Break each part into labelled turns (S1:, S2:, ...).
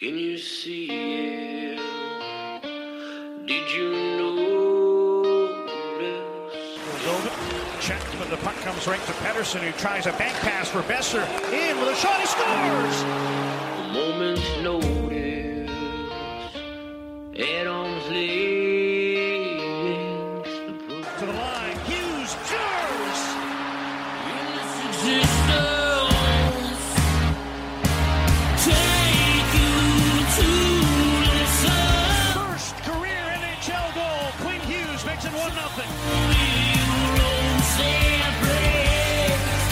S1: Can you see it? Did you notice?
S2: Over. Check, but the puck comes right to Pettersson, who tries a bank pass for Boeser. In with a shot, he scores!
S1: A moment's notice. At arm's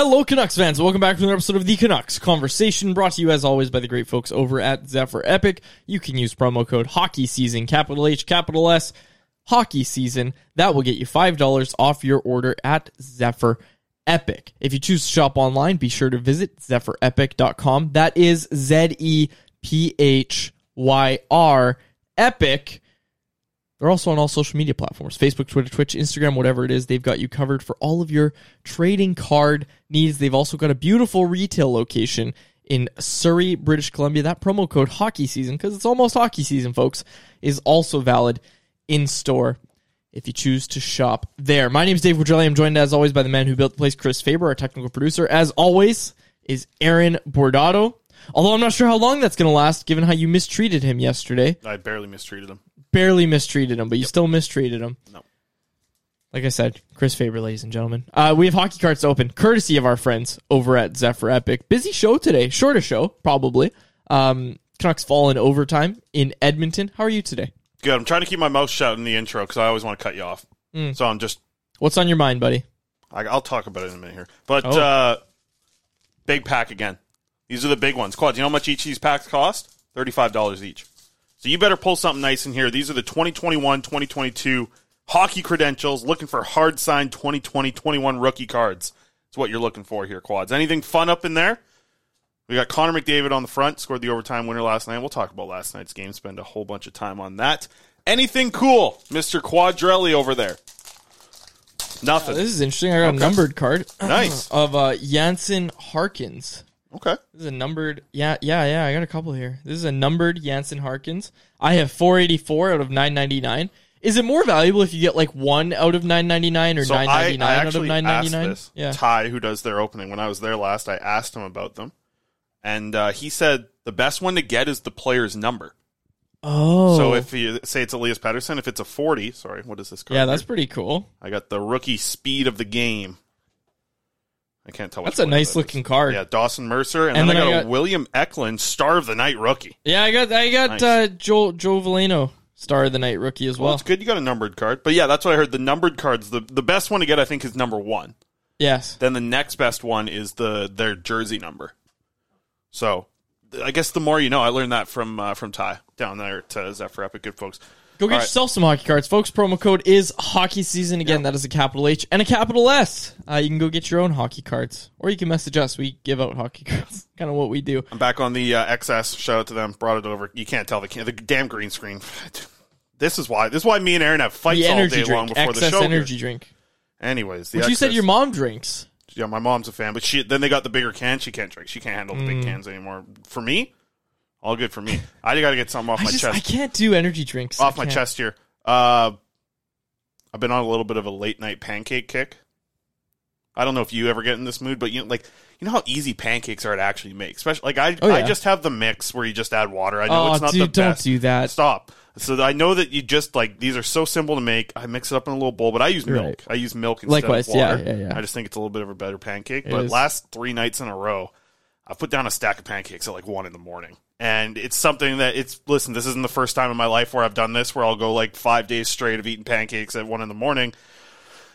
S3: Hello, Canucks fans. Welcome back to another episode of the Canucks Conversation, brought to you as always by the great folks over at Zephyr Epic. You can use promo code Hockey Season, capital H, capital S, Hockey Season. That will get you $5 off your order at Zephyr Epic. If you choose to shop online, be sure to visit zephyrepic.com. That is Z E P H Y R Epic. They're also on all social media platforms Facebook, Twitter, Twitch, Instagram, whatever it is. They've got you covered for all of your trading card needs. They've also got a beautiful retail location in Surrey, British Columbia. That promo code hockey season, because it's almost hockey season, folks, is also valid in store if you choose to shop there. My name is Dave Quadrelli. I'm joined as always by the man who built the place, Chris Faber, our technical producer. As always, is Aaron Bordado. Although I'm not sure how long that's going to last, given how you mistreated him yesterday
S4: I barely mistreated him.
S3: Barely mistreated him, but you still mistreated him.
S4: No.
S3: Like I said, Chris Faber, ladies and gentlemen. Uh, we have hockey cards open, courtesy of our friends over at Zephyr Epic. Busy show today, shorter show probably. Um, Canucks fall in overtime in Edmonton. How are you today?
S4: Good. I'm trying to keep my mouth shut in the intro because I always want to cut you off. So I'm just
S3: What's on your mind, buddy?
S5: I, I'll talk about it in a minute here. But
S3: Oh.
S5: uh, big pack again. These are the big ones. Quad, do you know how much each of these packs cost? $35 each. So you better pull something nice in here. These are the 2021 2022 hockey credentials. Looking for hard signed 2020 21 rookie cards. That's what you're looking for here, Quads. Anything fun up in there? We got Connor McDavid on the front, scored the overtime winner last night. We'll talk about last night's game, spend a whole bunch of time on that. Anything cool, Mr. Quadrelli over there? Nothing.
S3: This is interesting. I got
S5: Okay.
S3: a numbered card.
S5: Nice.
S3: of uh, Jansen Harkins.
S5: Okay.
S3: This is a numbered. Yeah, yeah, yeah. I got a couple here. This is a numbered Jansen Harkins. I have 484 out of 999. Is it more valuable if you get like one out of 999 or
S5: So I, I
S3: 999 out of
S5: actually asked
S3: 999?
S5: this.
S3: Yeah.
S5: Ty, who does their opening, when I was there last, I asked him about them, and uh, he said the best one to get is the player's number.
S3: Oh.
S5: So if you say it's Elias Pettersson, if it's a forty, sorry, what is this? Card
S3: yeah, that's
S5: here?
S3: pretty cool.
S5: I got the rookie speed of the game. I can't tell.
S3: That's a nice
S5: that is.
S3: looking card.
S5: Yeah, Dawson Mercer, and,
S3: And
S5: then, I got,
S3: I
S5: a
S3: got-
S5: William Eklund Star of the Night rookie.
S3: Yeah, I got I got
S5: Nice.
S3: uh, Joe Joe Valeno, star of the night rookie as
S5: Well,
S3: well.
S5: it's good you got a numbered card, but yeah, that's what I heard. The numbered cards, the the best one to get, I think, is number one.
S3: Yes.
S5: Then the next best one is the their jersey number. So, I guess the more you know. I learned that from uh, from Ty down there at uh, Zephyr Epic. Good folks.
S3: Go get
S5: right.
S3: yourself some hockey cards, folks. Promo code is hockey season. Again, that is a capital H and a capital S. Uh, you can go get your own hockey cards, or you can message us. We give out hockey cards. kind of what we do.
S5: I'm back on the uh, XS. Shout out to them. Brought it over. You can't tell the the damn green screen. This is why. This is why me and Aaron have fights all day long
S3: drink,
S5: before the show.
S3: energy
S5: here.
S3: drink,
S5: Anyways, the
S3: which you said your mom drinks.
S5: Yeah, my mom's a fan, but she then they got the bigger can. She can't drink. She can't handle the big
S3: Mm.
S5: cans anymore. For me, all good for me. I got to get something off
S3: I
S5: my
S3: just
S5: chest.
S3: I can't do energy drinks.
S5: off
S3: I
S5: my
S3: can't.
S5: chest here. Uh, I've been on a little bit of a late night pancake kick. I don't know if you ever get in this mood, but you like you know how easy pancakes are to actually make. Especially like I
S3: Oh,
S5: I just have the mix where you just add water. I know
S3: Oh,
S5: it's not
S3: dude,
S5: the
S3: don't
S5: best.
S3: do that.
S5: Stop. So I know that you just like these are so simple to make. I mix it up in a little bowl, but I use milk.
S3: Right.
S5: I use milk instead
S3: Likewise,
S5: of
S3: yeah,
S5: water.
S3: yeah, yeah.
S5: I just think it's a little bit of a better pancake.
S3: It
S5: but
S3: is.
S5: last three nights in a row, I put down a stack of pancakes at like one in the morning. And it's something that it's listen, this isn't the first time in my life where I've done this where I'll go like five days straight of eating pancakes at one in the morning.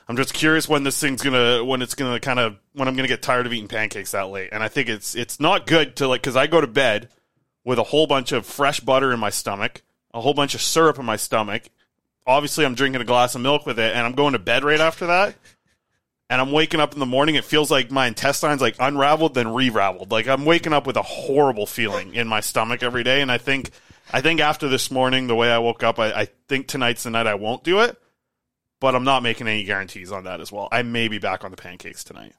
S5: I'm just curious when this thing's gonna when it's gonna kind of when I'm gonna get tired of eating pancakes that late. And I think it's it's not good to like because I go to bed with a whole bunch of fresh butter in my stomach, a whole bunch of syrup in my stomach. Obviously, I'm drinking a glass of milk with it, and I'm going to bed right after that. And I'm waking up in the morning. It feels like my intestines like unraveled, then re-raveled. Like I'm waking up with a horrible feeling in my stomach every day. And I think, I think after this morning, the way I woke up, I, I think tonight's the night I won't do it. But I'm not making any guarantees on that as well. I may be back on the pancakes tonight.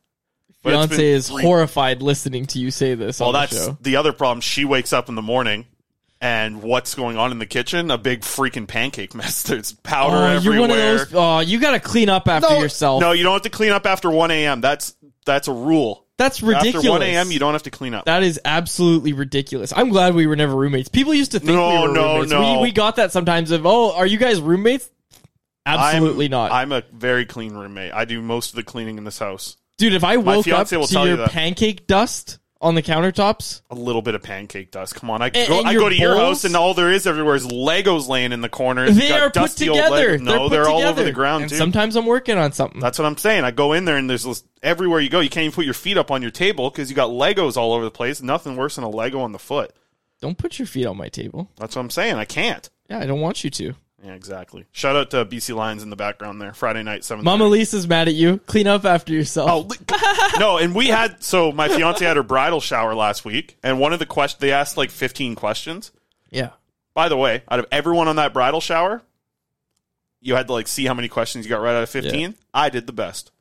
S5: But
S3: Beyonce is horrified listening to you say this
S5: well,
S3: the
S5: that's
S3: show.
S5: the other problem. She wakes up in the morning, and what's going on in the kitchen? A big freaking pancake mess. There's powder
S3: Oh,
S5: everywhere.
S3: you're one of those. Oh, you got to clean up after
S5: no,
S3: yourself.
S5: No, you don't have to clean up after 1 a.m. That's that's a rule.
S3: That's ridiculous.
S5: After 1 a.m., you don't have to clean up.
S3: That is absolutely ridiculous. I'm glad we were never roommates. People used to think
S5: No,
S3: we were
S5: no,
S3: roommates.
S5: no.
S3: We, we got that sometimes of, oh, are you guys roommates? Absolutely
S5: I'm,
S3: not.
S5: I'm a very clean roommate. I do most of the cleaning in this house.
S3: Dude, if I woke up to your pancake dust on the countertops,
S5: A little bit of pancake dust. Come on, I
S3: And-
S5: go.
S3: and
S5: I go to your
S3: bowls?
S5: house, and all there is everywhere is Legos laying in the corners.
S3: they
S5: got
S3: are put together.
S5: No,
S3: put
S5: they're all over the ground
S3: And
S5: too.
S3: sometimes I'm working on something.
S5: That's what I'm saying. I go in there and there's this, everywhere you go, you can't even put your feet up on your table because you got Legos all over the place. Nothing worse than a Lego on the foot.
S3: Don't put your feet on my table.
S5: That's what I'm saying. I can't.
S3: Yeah, I don't want you to.
S5: Yeah, exactly. Shout out to BC Lions in the background there. Friday night, seven.
S3: Mama Lisa's mad at you. Clean up after yourself.
S5: Oh no! And we had so my fiance had her bridal shower last week, and one of the questions they asked like 15 questions.
S3: yeah.
S5: By the way, out of everyone on that bridal shower, you had to like see how many questions you got right out of 15. I did the best.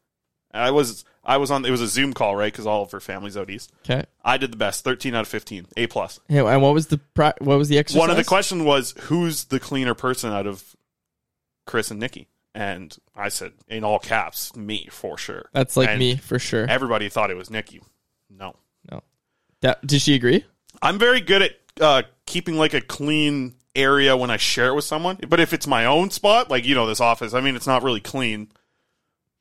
S5: I was I was on. It was a Zoom call, right? Because all of her family's out east.
S3: Okay.
S5: I did the best. 13 out of 15. A plus.
S3: Yeah, and what was the pri- what was the exercise?
S5: One of the questions was who's the cleaner person out of Chris and Nikki, and I said in all caps, me for sure.
S3: That's like
S5: And
S3: me for sure.
S5: Everybody thought it was Nikki. No,
S3: no. That did she agree?
S5: I'm very good at uh, keeping like a clean area when I share it with someone. But if it's my own spot, like you know this office, I mean it's not really clean,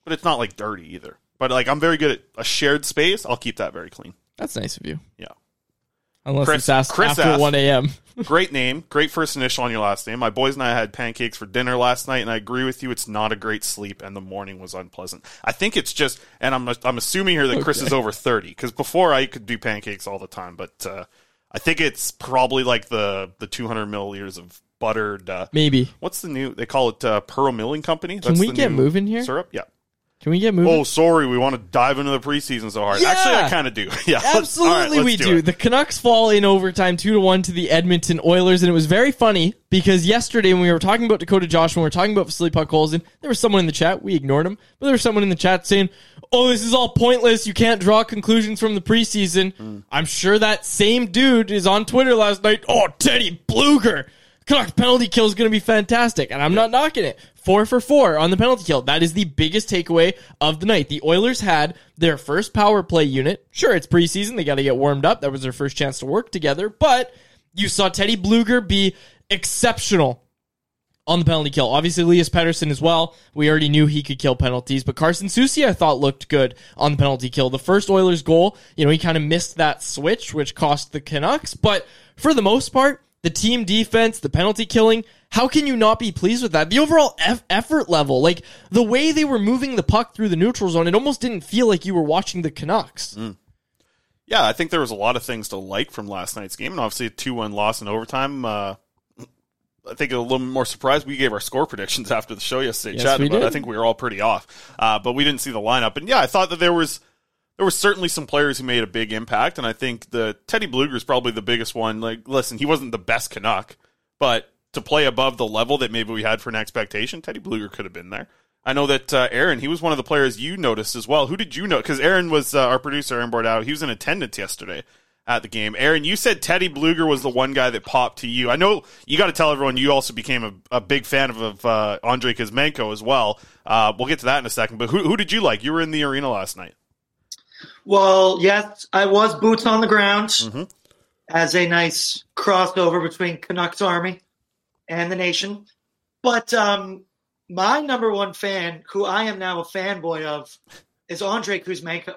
S5: but it's not like dirty either. But like I'm very good at a shared space. I'll keep that very clean.
S3: That's nice of you.
S5: Yeah.
S3: Unless
S5: Chris-
S3: it's asked
S5: Chris
S3: after
S5: asked.
S3: 1 a.m.
S5: great name, great first initial on your last name. My boys and I had pancakes for dinner last night, and I agree with you. It's not a great sleep, and the morning was unpleasant. I think it's just, and I'm I'm assuming here that Chris is over thirty because before I could do pancakes all the time, but uh, I think it's probably like the the 200 milliliters of buttered. Uh,
S3: Maybe.
S5: what's the new? They call it uh, Pearl Milling Company.
S3: Can we get moving here?
S5: Syrup, yeah.
S3: Can we get moving?
S5: Oh, sorry, we want to dive into the preseason so hard.
S3: Yeah!
S5: Actually, I kind of do. yeah, right,
S3: Absolutely,
S5: let's
S3: we
S5: do it.
S3: The Canucks fall in overtime, two to one to the Edmonton Oilers, and it was very funny because yesterday when we were talking about Dakota Josh, when we were talking about Vasily Podkolzin, there was someone in the chat. We ignored him, but there was someone in the chat saying, "Oh, this is all pointless. You can't draw conclusions from the preseason."
S5: Hmm.
S3: I'm sure that same dude is on Twitter last night. Oh, Teddy Blueger. Canucks penalty kill is going to be fantastic, and I'm not knocking it. Four for four on the penalty kill. That is the biggest takeaway of the night. The Oilers had their first power play unit. Sure, it's preseason; they got to get warmed up. That was their first chance to work together. But you saw Teddy Blueger be exceptional on the penalty kill. Obviously, Elias Pettersson as well. We already knew he could kill penalties, but Carson Soucy I thought looked good on the penalty kill. The first Oilers goal, you know, he kind of missed that switch, which cost the Canucks. But for the most part, the team defense, the penalty killing, how can you not be pleased with that? The overall eff- effort level, like the way they were moving the puck through the neutral zone, it almost didn't feel like you were watching the Canucks.
S5: yeah, I think there was a lot of things to like from last night's game, and obviously a two-one loss in overtime. Uh, I think a little more surprised. We gave our score predictions after the show yesterday,
S3: Yes,
S5: chatting about.
S3: did.
S5: I think we were all pretty off, uh, but we didn't see the lineup. And yeah, I thought that there was there were certainly some players who made a big impact, and I think the Teddy Blueger is probably the biggest one. Like, listen, he wasn't the best Canuck, but to play above the level that maybe we had for an expectation, Teddy Blueger could have been there. I know that uh, Aaron, he was one of the players you noticed as well. Who did you know? Because Aaron was uh, our producer, Aaron Bordow. He was in attendance yesterday at the game. Aaron, you said Teddy Blueger was the one guy that popped to you. I know you got to tell everyone you also became a, a big fan of, of uh, Andrei Kuzmenko as well. Uh, we'll get to that in a second. But who, who did you like? You were in the arena last night.
S6: Well, yes, I was boots on the ground
S5: Mhm.
S6: as a nice crossover between Canucks Army and the nation. But um, my number one fan, who I am now a fanboy of, is Andrei Kuzmenko.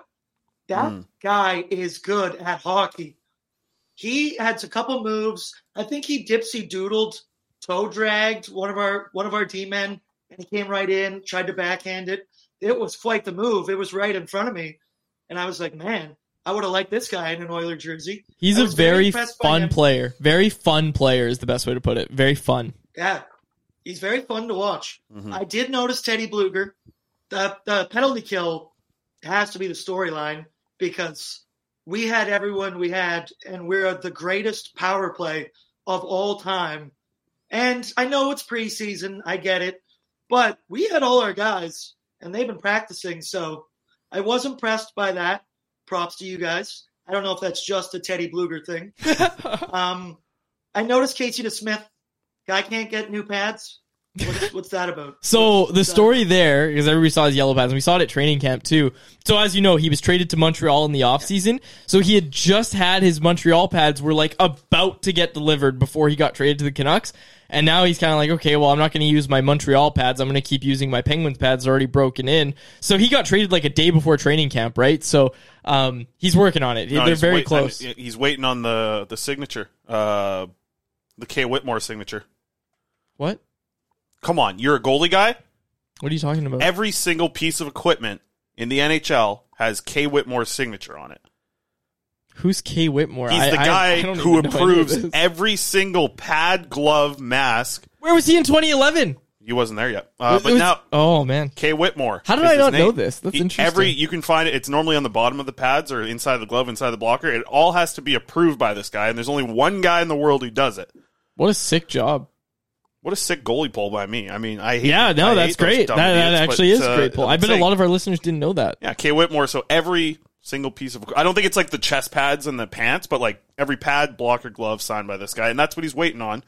S6: That
S5: Mm.
S6: guy is good at hockey. He had a couple moves. I think he dipsy doodled, toe dragged one of our one of our D men, and he came right in, tried to backhand it. It was quite the move. It was right in front of me. And I was like, man, I would have liked this guy in an Oiler jersey.
S3: He's a
S6: was
S3: very fun player. Very fun player is the best way to put it. Very fun.
S6: Yeah, he's very fun to watch.
S5: Mhm.
S6: I did notice Teddy Blueger. The the penalty kill has to be the storyline because we had everyone we had, and we're the greatest power play of all time. And I know it's preseason, I get it, but we had all our guys, and they've been practicing. So I was impressed by that. Props to you guys. I don't know if that's just a Teddy Blueger thing. um, I noticed Casey DeSmith. Guy can't get new pads. What's, what's that about?
S3: So the
S6: What's that
S3: story there, because everybody saw his yellow pads, and we saw it at training camp too. So as you know, he was traded to Montreal in the offseason. So he had just had his Montreal pads were like about to get delivered before he got traded to the Canucks. And now he's kind of like, okay, well, I'm not going to use my Montreal pads. I'm going to keep using my Penguins pads already broken in. So he got traded like a day before training camp, right? So um, he's working on it.
S5: No,
S3: They're very
S5: wait-
S3: close.
S5: I he's waiting on the the signature, uh, the Kay Whitmore signature.
S3: what?
S5: Come on, you're a goalie guy.
S3: What are you talking about?
S5: Every single piece of equipment in the NHL has Kay Whitmore's signature on it.
S3: Who's Kay Whitmore?
S5: He's the
S3: I-
S5: guy
S3: I don't
S5: who
S3: even know any of
S5: approves
S3: this.
S5: every single pad, glove, mask.
S3: Where was he in 2011?
S5: He wasn't there yet, uh,
S3: It
S5: but
S3: was-
S5: now
S3: oh man,
S5: Kay Whitmore.
S3: How did
S5: is
S3: I
S5: his
S3: not know this? That's interesting.
S5: Every you can find it. It's normally on the bottom of the pads or inside the glove, inside the blocker. It all has to be approved by this guy, and there's only one guy in the world who does it.
S3: what a sick job.
S5: What a sick goalie pull by me. I mean, I hate.
S3: Yeah, no,
S5: hate
S3: that's great. That, that
S5: idiots,
S3: actually is
S5: uh,
S3: a great pull. I bet a lot of our listeners didn't know that.
S5: Yeah, Kay Whitmore. So every single piece of I don't think it's like the chest pads and the pants, but like every pad, blocker, glove signed by this guy, and that's what he's waiting on.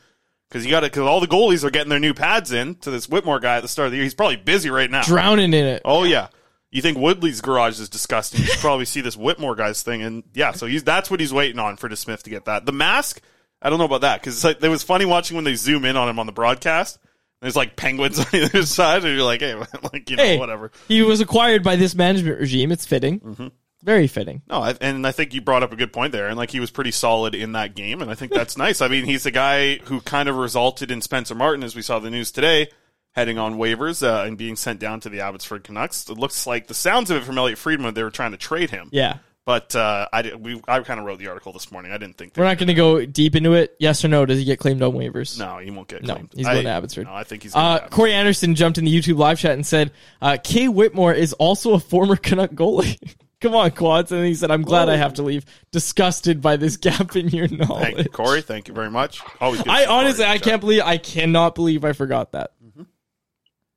S5: Because you got to, because all the goalies are getting their new pads in to this Whitmore guy at the start of the year. He's probably busy right now.
S3: Drowning in it.
S5: Oh yeah. You think Woodley's garage is disgusting? You should probably see this Whitmore guy's thing, and yeah, so he's that's what he's waiting on for DeSmith to get that. The mask, I don't know about that because like it was funny watching when they zoom in on him on the broadcast. There's like penguins on the other side, and you're like, hey, like you know,
S3: Hey,
S5: whatever.
S3: He was acquired by this management regime. It's fitting.
S5: Mm-hmm.
S3: Very fitting.
S5: No, I, and I think you brought up a good point there, and like he was pretty solid in that game, and I think that's nice. I mean, he's the guy who kind of resulted in Spencer Martin, as we saw the news today, heading on waivers uh, and being sent down to the Abbotsford Canucks. It looks like the sounds of it from Elliotte Friedman, they were trying to trade him.
S3: Yeah.
S5: But uh, I did, we I kind of wrote the article this morning. I didn't think
S3: We're not going to go deep into it. Yes or no? Does he get claimed on waivers?
S5: No, he won't get
S3: No,
S5: claimed.
S3: he's
S5: I-
S3: going to Abbotsford.
S5: No, I think he's. Going
S3: Uh,
S5: to
S3: Corey Anderson jumped in the YouTube live chat and said, uh, Kay Whitmore is also a former Canuck goalie. Come on, Quads. And he said, I'm glad I have to leave. Disgusted by this gap in your knowledge.
S5: Thank
S3: knowledge.
S5: Corey, thank you very much. Always good
S3: I honestly, I can't believe, I cannot believe I forgot that.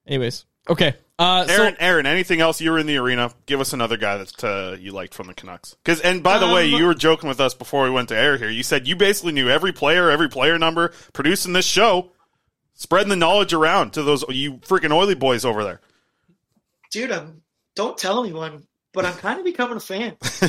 S3: Anyways, okay. Uh, so,
S5: Aaron, Aaron, anything else? You were in the arena. Give us another guy that uh, you liked from the Canucks. Because, and by the way,
S6: Um,
S5: you were joking with us before we went to air here. You said you basically knew every player, every player number, producing this show, spreading the knowledge around to those you freaking oily boys over there.
S6: Dude, I'm, don't tell anyone, but I'm kind of becoming a fan. I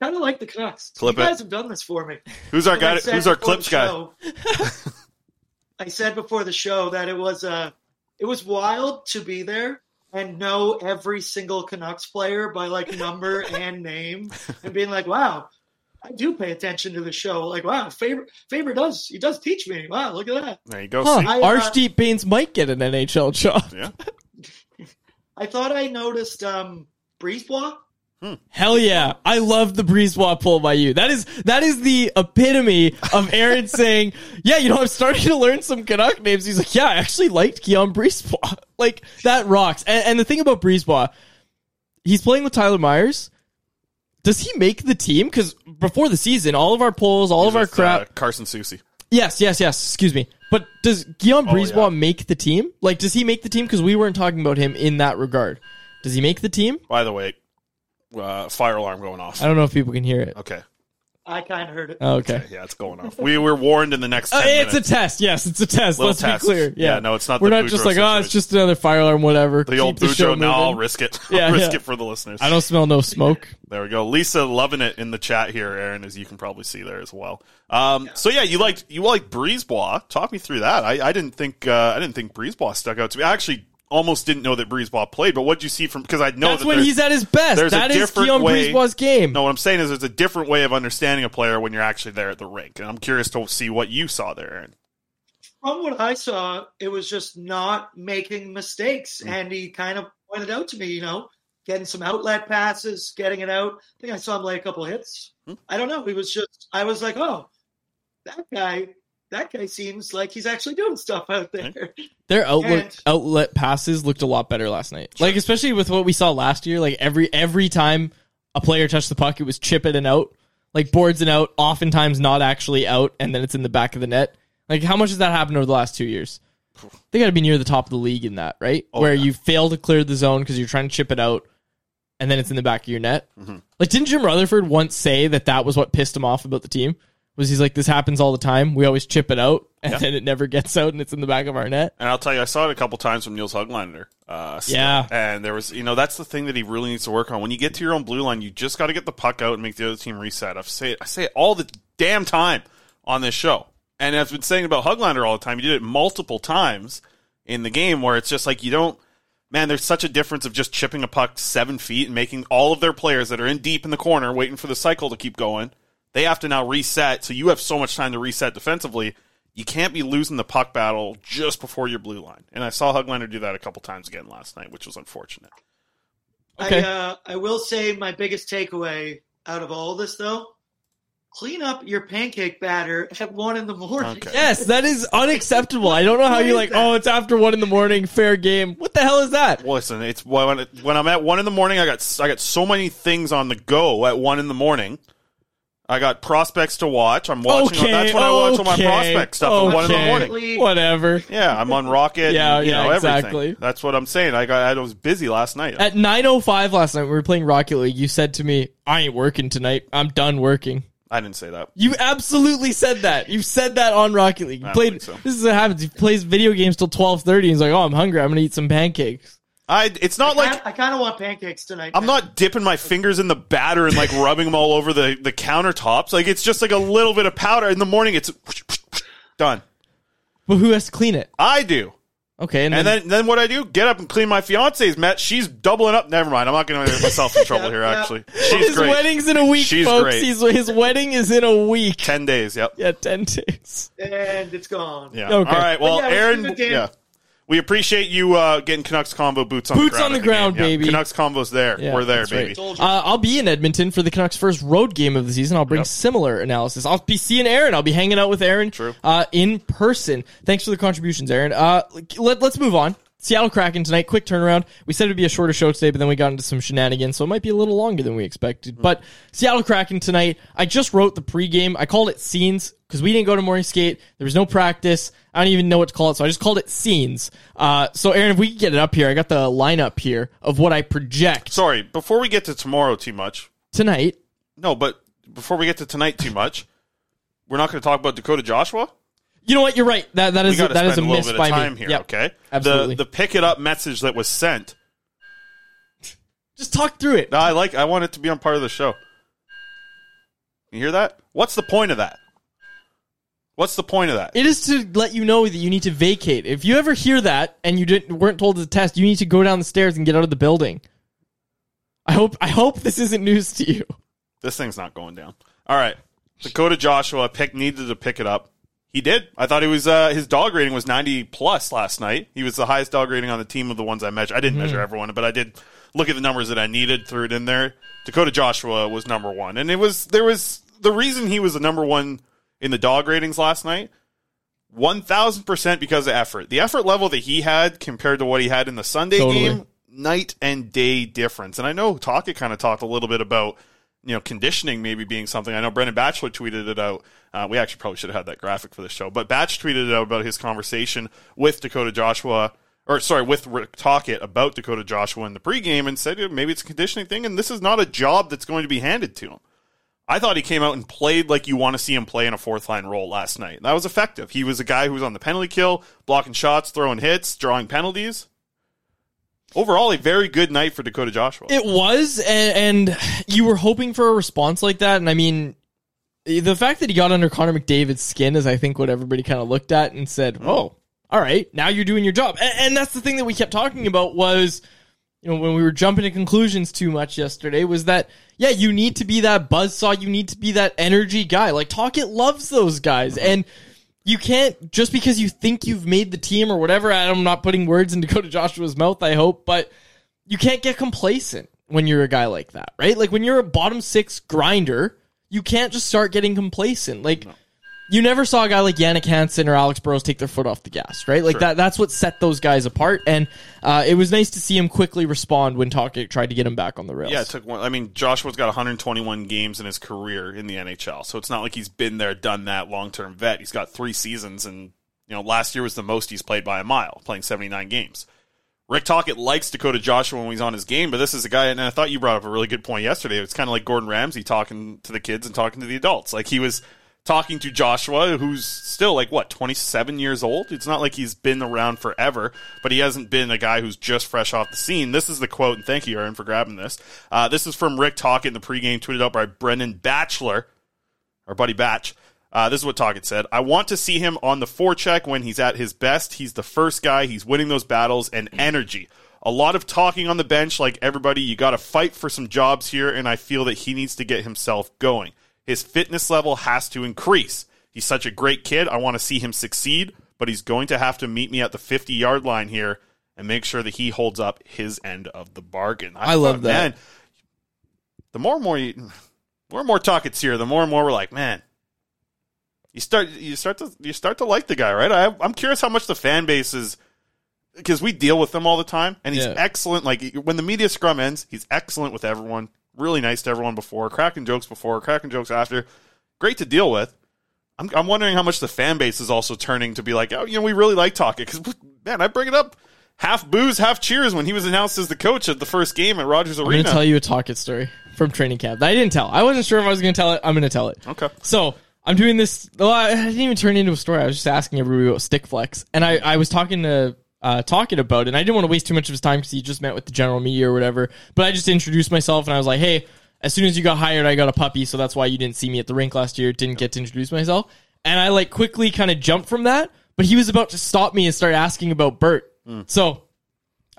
S6: kind of like the Canucks.
S5: Clip
S6: you
S5: it.
S6: guys have done this for me.
S5: Who's our guy?
S6: said
S5: Who's our clips guy?
S6: show- I said before the show that it was uh it was wild to be there and know every single Canucks player by like number and name and being like, wow, I do pay attention to the show. Like, wow, favorite favorite does he does teach me. Wow, look at that.
S5: There you go.
S3: huh,
S5: See?
S6: I, uh,
S3: Arshdeep Bains might get an NHL job.
S5: Yeah.
S6: I thought I noticed um Brisebois.
S3: Hell yeah. I love the Breezewalk pull by you. That is that is the epitome of Aaron saying, Yeah, you know, I'm starting to learn some Canuck names. He's like, Yeah, I actually liked Guillaume Brisebois. Like, that rocks. And, and the thing about Brisebois, he's playing with Tyler Myers. Does he make the team? Because before the season, all of our polls, all
S5: He's
S3: of our crap.
S5: uh, Carson Soucy.
S3: Yes, yes, yes. Excuse me. But does Guillaume
S5: Oh, yeah.
S3: make the team? Like, does he make the team? Because we weren't talking about him in that regard. Does he make the team?
S5: By the way, uh, fire alarm going off.
S3: I don't know if people can hear it.
S5: Okay.
S6: I kind of heard it.
S3: Oh, okay.
S5: Yeah, it's going off. We were warned in the next. 10
S3: Uh, it's
S5: minutes.
S3: a test. Yes, it's a test.
S5: Little
S3: Let's
S5: test.
S3: be clear. Yeah.
S5: Yeah, no, it's not
S3: We're
S5: the
S3: not just
S5: Boudreaux
S3: like, oh, it's just another fire alarm, whatever.
S5: The
S3: Keep
S5: old
S3: the show
S5: Boudreaux. Now I'll risk it.
S3: Yeah,
S5: I'll risk
S3: yeah.
S5: it for the listeners.
S3: I don't smell no smoke.
S5: There we go. Lisa loving it in the chat here, Aaron, as you can probably see there as well. Um, So yeah, you liked you liked Brisebois. Talk me through that. I, I didn't think uh, I didn't think Brisebois stuck out to me. I actually almost didn't know that Brisebois played, but what did you see from? Because I know
S3: That's
S5: that
S3: when he's at his best.
S5: There's
S3: That
S5: a
S3: is
S5: different
S3: Guillaume
S5: way.
S3: Brisebois' game.
S5: No, what I'm saying is there's a different way of understanding a player when you're actually there at the rink, and I'm curious to see what you saw there, Aaron.
S6: From what I saw, it was just not making mistakes. Hmm. And he kind of pointed out to me, you know, getting some outlet passes, getting it out. I think I saw him lay a couple of hits. Hmm. I don't know. He was just, I was like, oh, that guy, that guy seems like he's actually doing stuff out there.
S3: Their outlet
S6: And-
S3: outlet passes looked a lot better last night. Like especially with what we saw last year. Like every every time a player touched the puck, it was chip it and out. Like boards and out, oftentimes not actually out, and then it's in the back of the net. Like how much has that happened over the last two years? They got to be near the top of the league in that, right?
S5: Oh,
S3: Where
S5: yeah.
S3: you fail to clear the zone because you're trying to chip it out, and then it's in the back of your net.
S5: Mm-hmm.
S3: Like didn't Jim Rutherford once say that that was what pissed him off about the team? Was he's like this happens all the time? We always chip it out, and
S5: Yeah.
S3: then it never gets out, and it's in the back of our net.
S5: And I'll tell you, I saw it a couple times from Nils Höglander. Uh.
S3: Yeah.
S5: And there was, you know, that's the thing that he really needs to work on. When you get to your own blue line, you just got to get the puck out and make the other team reset. I've say it, I say it all the damn time on this show. And I've been saying about Höglander all the time. You did it multiple times in the game where it's just like you don't. Man, there's such a difference of just chipping a puck seven feet and making all of their players that are in deep in the corner waiting for the cycle to keep going. They have to now reset, so you have so much time to reset defensively. You can't be losing the puck battle just before your blue line. And I saw Höglander do that a couple times again last night, which was unfortunate.
S3: Okay.
S6: I, uh, I will say my biggest takeaway out of all this, though, clean up your pancake batter at one in the morning.
S5: Okay.
S3: Yes, that is unacceptable. I don't know how you're like,
S6: that?
S3: oh, it's after one in the morning, fair game. What the hell is that?
S5: Listen, it's when when I'm at one in the morning. I got I got so many things on the go at one in the morning. I got prospects to watch. I'm watching.
S3: Okay,
S5: that's when I watch all my
S3: okay,
S5: prospect stuff at one in the
S3: okay.
S5: morning.
S3: Whatever.
S5: Yeah, I'm on Rocket.
S3: Yeah,
S5: and, you
S3: yeah,
S5: know, everything.
S3: exactly.
S5: That's what I'm saying. I got I was busy last night.
S3: At 9:05 last night, we were playing Rocket League. You said to me, "I ain't working tonight. I'm done working."
S5: I didn't say that.
S3: You absolutely said that. You said that on Rocket League. You played.
S5: so.
S3: This is what happens. He plays video games till 12:30. He's like, "Oh, I'm hungry. I'm gonna eat some pancakes."
S5: I. It's not like
S6: I, kind of want pancakes tonight.
S5: I'm not dipping my fingers in the batter and like rubbing them all over the, the countertops. Like it's just like a little bit of powder in the morning. It's done.
S3: But who has to clean it?
S5: I do.
S3: Okay, and,
S5: And
S3: then,
S5: then, then what I do? Get up and clean my fiance's met. She's doubling up. Never mind. I'm not going to get myself in trouble here. Actually, she's
S3: his
S5: great.
S3: wedding's in a week,
S5: She's
S3: folks.
S5: great.
S3: He's, his wedding is in a week.
S5: Ten days. Yep.
S3: Yeah, ten days.
S6: and it's gone.
S5: Yeah.
S3: Okay.
S5: All right. Well,
S6: yeah, it was a
S5: Aaron. Yeah. We appreciate you uh, getting Canucks Convo boots on
S3: Boots
S5: the ground.
S3: on the
S5: at
S3: ground,
S5: game. Yeah,
S3: baby.
S5: Canucks Convo's there.
S3: Yeah,
S5: We're there, baby.
S3: right. Uh, I'll be in Edmonton for the Canucks' first road game of the season. I'll bring
S5: Yep.
S3: similar analysis. I'll be seeing Aaron. I'll be hanging out with Aaron
S5: True.
S3: Uh, in person. Thanks for the contributions, Aaron. Uh, let, let's move on. Seattle Kraken tonight. Quick turnaround. We said it'd be a shorter show today, but then we got into some shenanigans, so it might be a little longer than we expected. But Seattle Kraken tonight. I just wrote the pregame. I called it scenes because we didn't go to morning skate. There was no practice. I don't even know what to call it, so I just called it scenes. Uh, so Aaron, if we could get it up here, I got the lineup here of what I project
S5: Sorry. Before we get to tomorrow, too much.
S3: tonight.
S5: No, but before we get to tonight, too much. We're not going to talk about Dakota Joshua.
S3: You know what? You're right. That that is
S5: to
S3: that is a
S5: a
S3: miss by
S5: time
S3: me.
S5: here.
S3: Yep.
S5: Okay.
S3: Absolutely.
S5: The the pick it up message that was sent.
S3: Just talk through it.
S5: No, I like. I want it to be on part of the show. You hear that? What's the point of that? What's the point of that?
S3: It is to let you know that you need to vacate. If you ever hear that and you didn't weren't told to test, you need to go down the stairs and get out of the building. I hope I hope this isn't news to you.
S5: This thing's not going down. All right. Dakota Joshua pick needed to pick it up. He did. I thought he was uh, his dog rating was 90 plus last night. He was the highest dog rating on the team of the ones I measured. I didn't measure everyone, but I did look at the numbers that I needed, threw it in there. Dakota Joshua was number 1. And it was there was the reason he was the number 1 in the dog ratings last night 1000% because of effort. The effort level that he had compared to what he had in the Sunday
S3: Totally.
S5: game, night and day difference. And I know Taka kind of talked a little bit about you know conditioning maybe being something. I know Brendan Batchelor tweeted it out. Uh, we actually probably should have had that graphic for the show, but Batch tweeted it out about his conversation with Dakota Joshua. Or sorry, with Rick Tocchet about Dakota Joshua in the pregame, and said "Yeah, maybe it's a conditioning thing, and this is not a job that's going to be handed to him. I thought he came out and played like you want to see him play in a fourth line role last night. That was effective. He was a guy who was on the penalty kill, blocking shots, throwing hits, drawing penalties. Overall, a very good night for Dakota Joshua.
S3: It was, and, and you were hoping for a response like that. And I mean, the fact that he got under Connor McDavid's skin is, I think, what everybody kind of looked at and said, hmm, "Oh, all right, now you're doing your job." And, and that's the thing that we kept talking about was, you know, when we were jumping to conclusions too much yesterday, was that yeah, you need to be that buzzsaw, you need to be that energy guy. Like Tocchet loves those guys, and you can't just because you think you've made the team or whatever. I'm not putting words in Dakota Joshua's mouth. I hope, but you can't get complacent when you're a guy like that, right? Like when you're a bottom six grinder, you can't just start getting complacent. Like you never saw a guy like Jannik Hansen or Alex Burrows take their foot off the gas, right? Like
S5: Sure.
S3: that that's what set those guys apart. And uh, it was nice to see him quickly respond when Tocchet tried to get him back on the rails.
S5: Yeah, it took one. I mean, Joshua's got 121 games in his career in the NHL, so it's not like he's been there, done that, long term vet. He's got three seasons, and you know, last year was the most he's played by a mile, playing 79 games. Rick Tocchet likes Dakota Joshua when he's on his game, but this is a guy, and I thought you brought up a really good point yesterday. It's kind of like Gordon Ramsay talking to the kids and talking to the adults. Like he was talking to Joshua, who's still like what 27 years old. It's not like he's been around forever, but he hasn't been a guy who's just fresh off the scene. This is the quote, and thank you, Aaron, for grabbing this. Uh, this is from Rick in the pregame, tweeted out by Brendan Batchelor, our buddy Batch. Uh, this is what Tocchet said. I want to see him on the forecheck when he's at his best. He's the first guy. He's winning those battles and energy. A lot of talking on the bench, like everybody. You got to fight for some jobs here, and I feel that he needs to get himself going. His fitness level has to increase. He's such a great kid. I want to see him succeed, but he's going to have to meet me at the 50 yard line here and make sure that he holds up his end of the bargain.
S3: I love that.
S5: Man, the more and more you, more and more talk it's here, the more and more we're like, man, you start you start to you start to like the guy, right? I, I'm curious how much the fan base is because we deal with them all the time, and he's
S3: Yeah.
S5: excellent. Like when the media scrum ends, he's excellent with everyone. Really nice to everyone before, cracking jokes before, cracking jokes after. Great to deal with. I'm, I'm wondering how much the fan base is also turning to be like, oh, you know, we really like talking because man, I bring it up half booze, half cheers when he was announced as the coach at the first game at Rogers Arena.
S3: I'm going to tell you a Tocchet story from training camp that I didn't tell. I wasn't sure if I was going to tell it. I'm going to tell it.
S5: Okay.
S3: So I'm doing this. Well, I didn't even turn it into a story. I was just asking everybody about stick flex, and I, I was talking to uh, talking about. And I didn't want to waste too much of his time because he just met with the general media or whatever. But I just introduced myself, and I was like, "Hey, as soon as you got hired, I got a puppy, so that's why you didn't see me at the rink last year. Didn't get to introduce myself." And I like quickly kind of jumped from that. but he was about to stop me and start asking about Bert.
S5: Hmm.
S3: So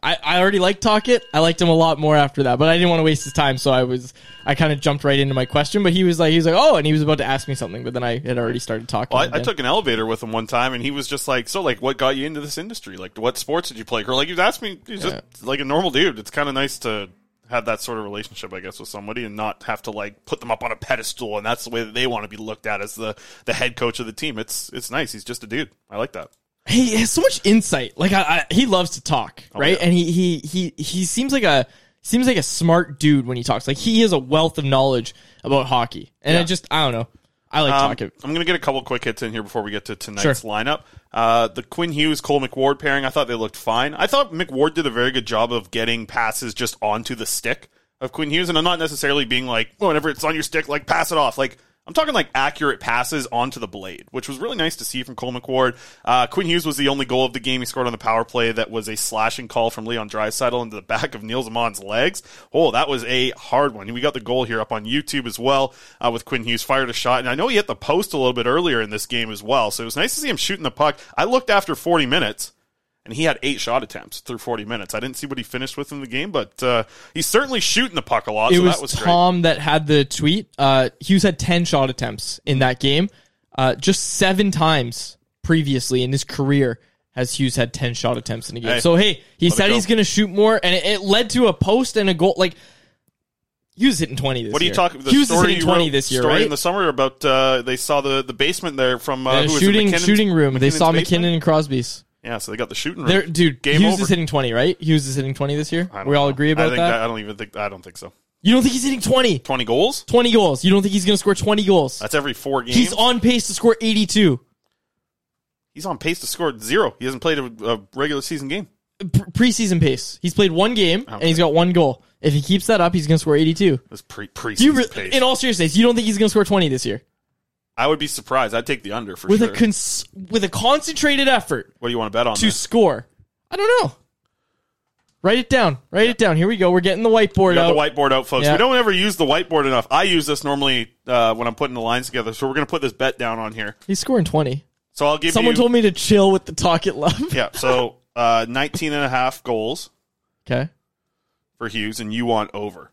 S3: I, I already liked Tocchet. I liked him a lot more after that, but I didn't want to waste his time, so I was I kind of jumped right into my question. But he was like he was like oh, and he was about to ask me something, but then I had already started talking.
S5: Well, I, I took an elevator with him one time, and he was just like, "So, like, what got you into this industry? Like, what sports did you play?" Or like, he was asking me, he's
S3: Yeah.
S5: just like a normal dude. It's kind of nice to have that sort of relationship, I guess, with somebody, and not have to like put them up on a pedestal, and that's the way that they want to be looked at as the the head coach of the team. It's it's nice. He's just a dude. I like that.
S3: He has so much insight. Like I, I, he loves to talk, right?
S5: yeah.
S3: And he he he he seems like a seems like a smart dude when he talks. Like he has a wealth of knowledge about hockey, and I just I don't know. I like
S5: Um,
S3: talking.
S5: I'm going to get a couple quick hits in here before we get to tonight's
S3: Sure.
S5: lineup. Uh, the Quinn Hughes Cole McWard pairing, I thought they looked fine. I thought McWard did a very good job of getting passes just onto the stick of Quinn Hughes, and I'm not necessarily being like, oh, whenever it's on your stick, like pass it off. Like I'm talking like accurate passes onto the blade, which was really nice to see from Cole McWard. Uh, Quinn Hughes was the only goal of the game. He scored on the power play that was a slashing call from Leon Draisaitl into the back of Nils Åman's legs. Oh, that was a hard one. We got the goal here up on YouTube as well uh, with Quinn Hughes fired a shot, and I know he hit the post a little bit earlier in this game as well. So it was nice to see him shooting the puck. I looked after 40 minutes. And he had eight shot attempts through 40 minutes. I didn't see what he finished with in the game, but uh, he's certainly shooting the puck a lot.
S3: it
S5: so
S3: was,
S5: that was great.
S3: Tom that had the tweet. Uh, Hughes had ten shot attempts in that game. Uh, just seven times previously in his career has Hughes had ten shot attempts in a game.
S5: Hey,
S3: so hey, he said he's going to shoot more, and it, it led to a post and a goal. Like Hughes hitting twenty this
S5: What are
S3: year.
S5: you talking? The
S3: Hughes is
S5: story
S3: hitting twenty this year,
S5: story
S3: right?
S5: in the summer about uh, they saw the, the basement there from uh, was it,
S3: shooting
S5: MacKinnon's-
S3: shooting room. they saw
S5: basement?
S3: MacKinnon and Crosby's.
S5: Yeah, so they got the shooting room.
S3: There, dude.
S5: Game
S3: Hughes
S5: over.
S3: is hitting twenty, right? Hughes is hitting twenty this year.
S5: I
S3: We all
S5: know.
S3: agree
S5: I
S3: about
S5: think
S3: that?
S5: I don't even think. I don't think so.
S3: You don't think he's hitting twenty?
S5: Twenty goals.
S3: 20 goals. You don't think he's going to score 20 goals?
S5: That's every four games.
S3: He's on pace to score 82.
S5: He's on pace to score zero. He hasn't played a, a regular season game.
S3: Pre- preseason pace. He's played one game and he's got one goal. If he keeps that up, he's going to score 82.
S5: This pre preseason
S3: you re-
S5: pace.
S3: in all seriousness, you don't think he's going to score 20 this year?
S5: I would be surprised. I'd take the under for
S3: With
S5: sure.
S3: a cons- with a concentrated effort
S5: what do you want to bet on?
S3: to score. I don't know. Write it down. Write it down. Here we go. We're getting the whiteboard
S5: We got
S3: out.
S5: the whiteboard out, folks.
S3: Yeah.
S5: We don't ever use the whiteboard enough. I use this normally uh, when I'm putting the lines together. So we're going to put this bet down on here.
S3: He's scoring 20.
S5: So I'll give
S3: Someone
S5: you.
S3: told me to chill with the talk it love.
S5: Yeah. So uh, 19 and a half goals
S3: Okay.
S5: for Hughes, and you want over.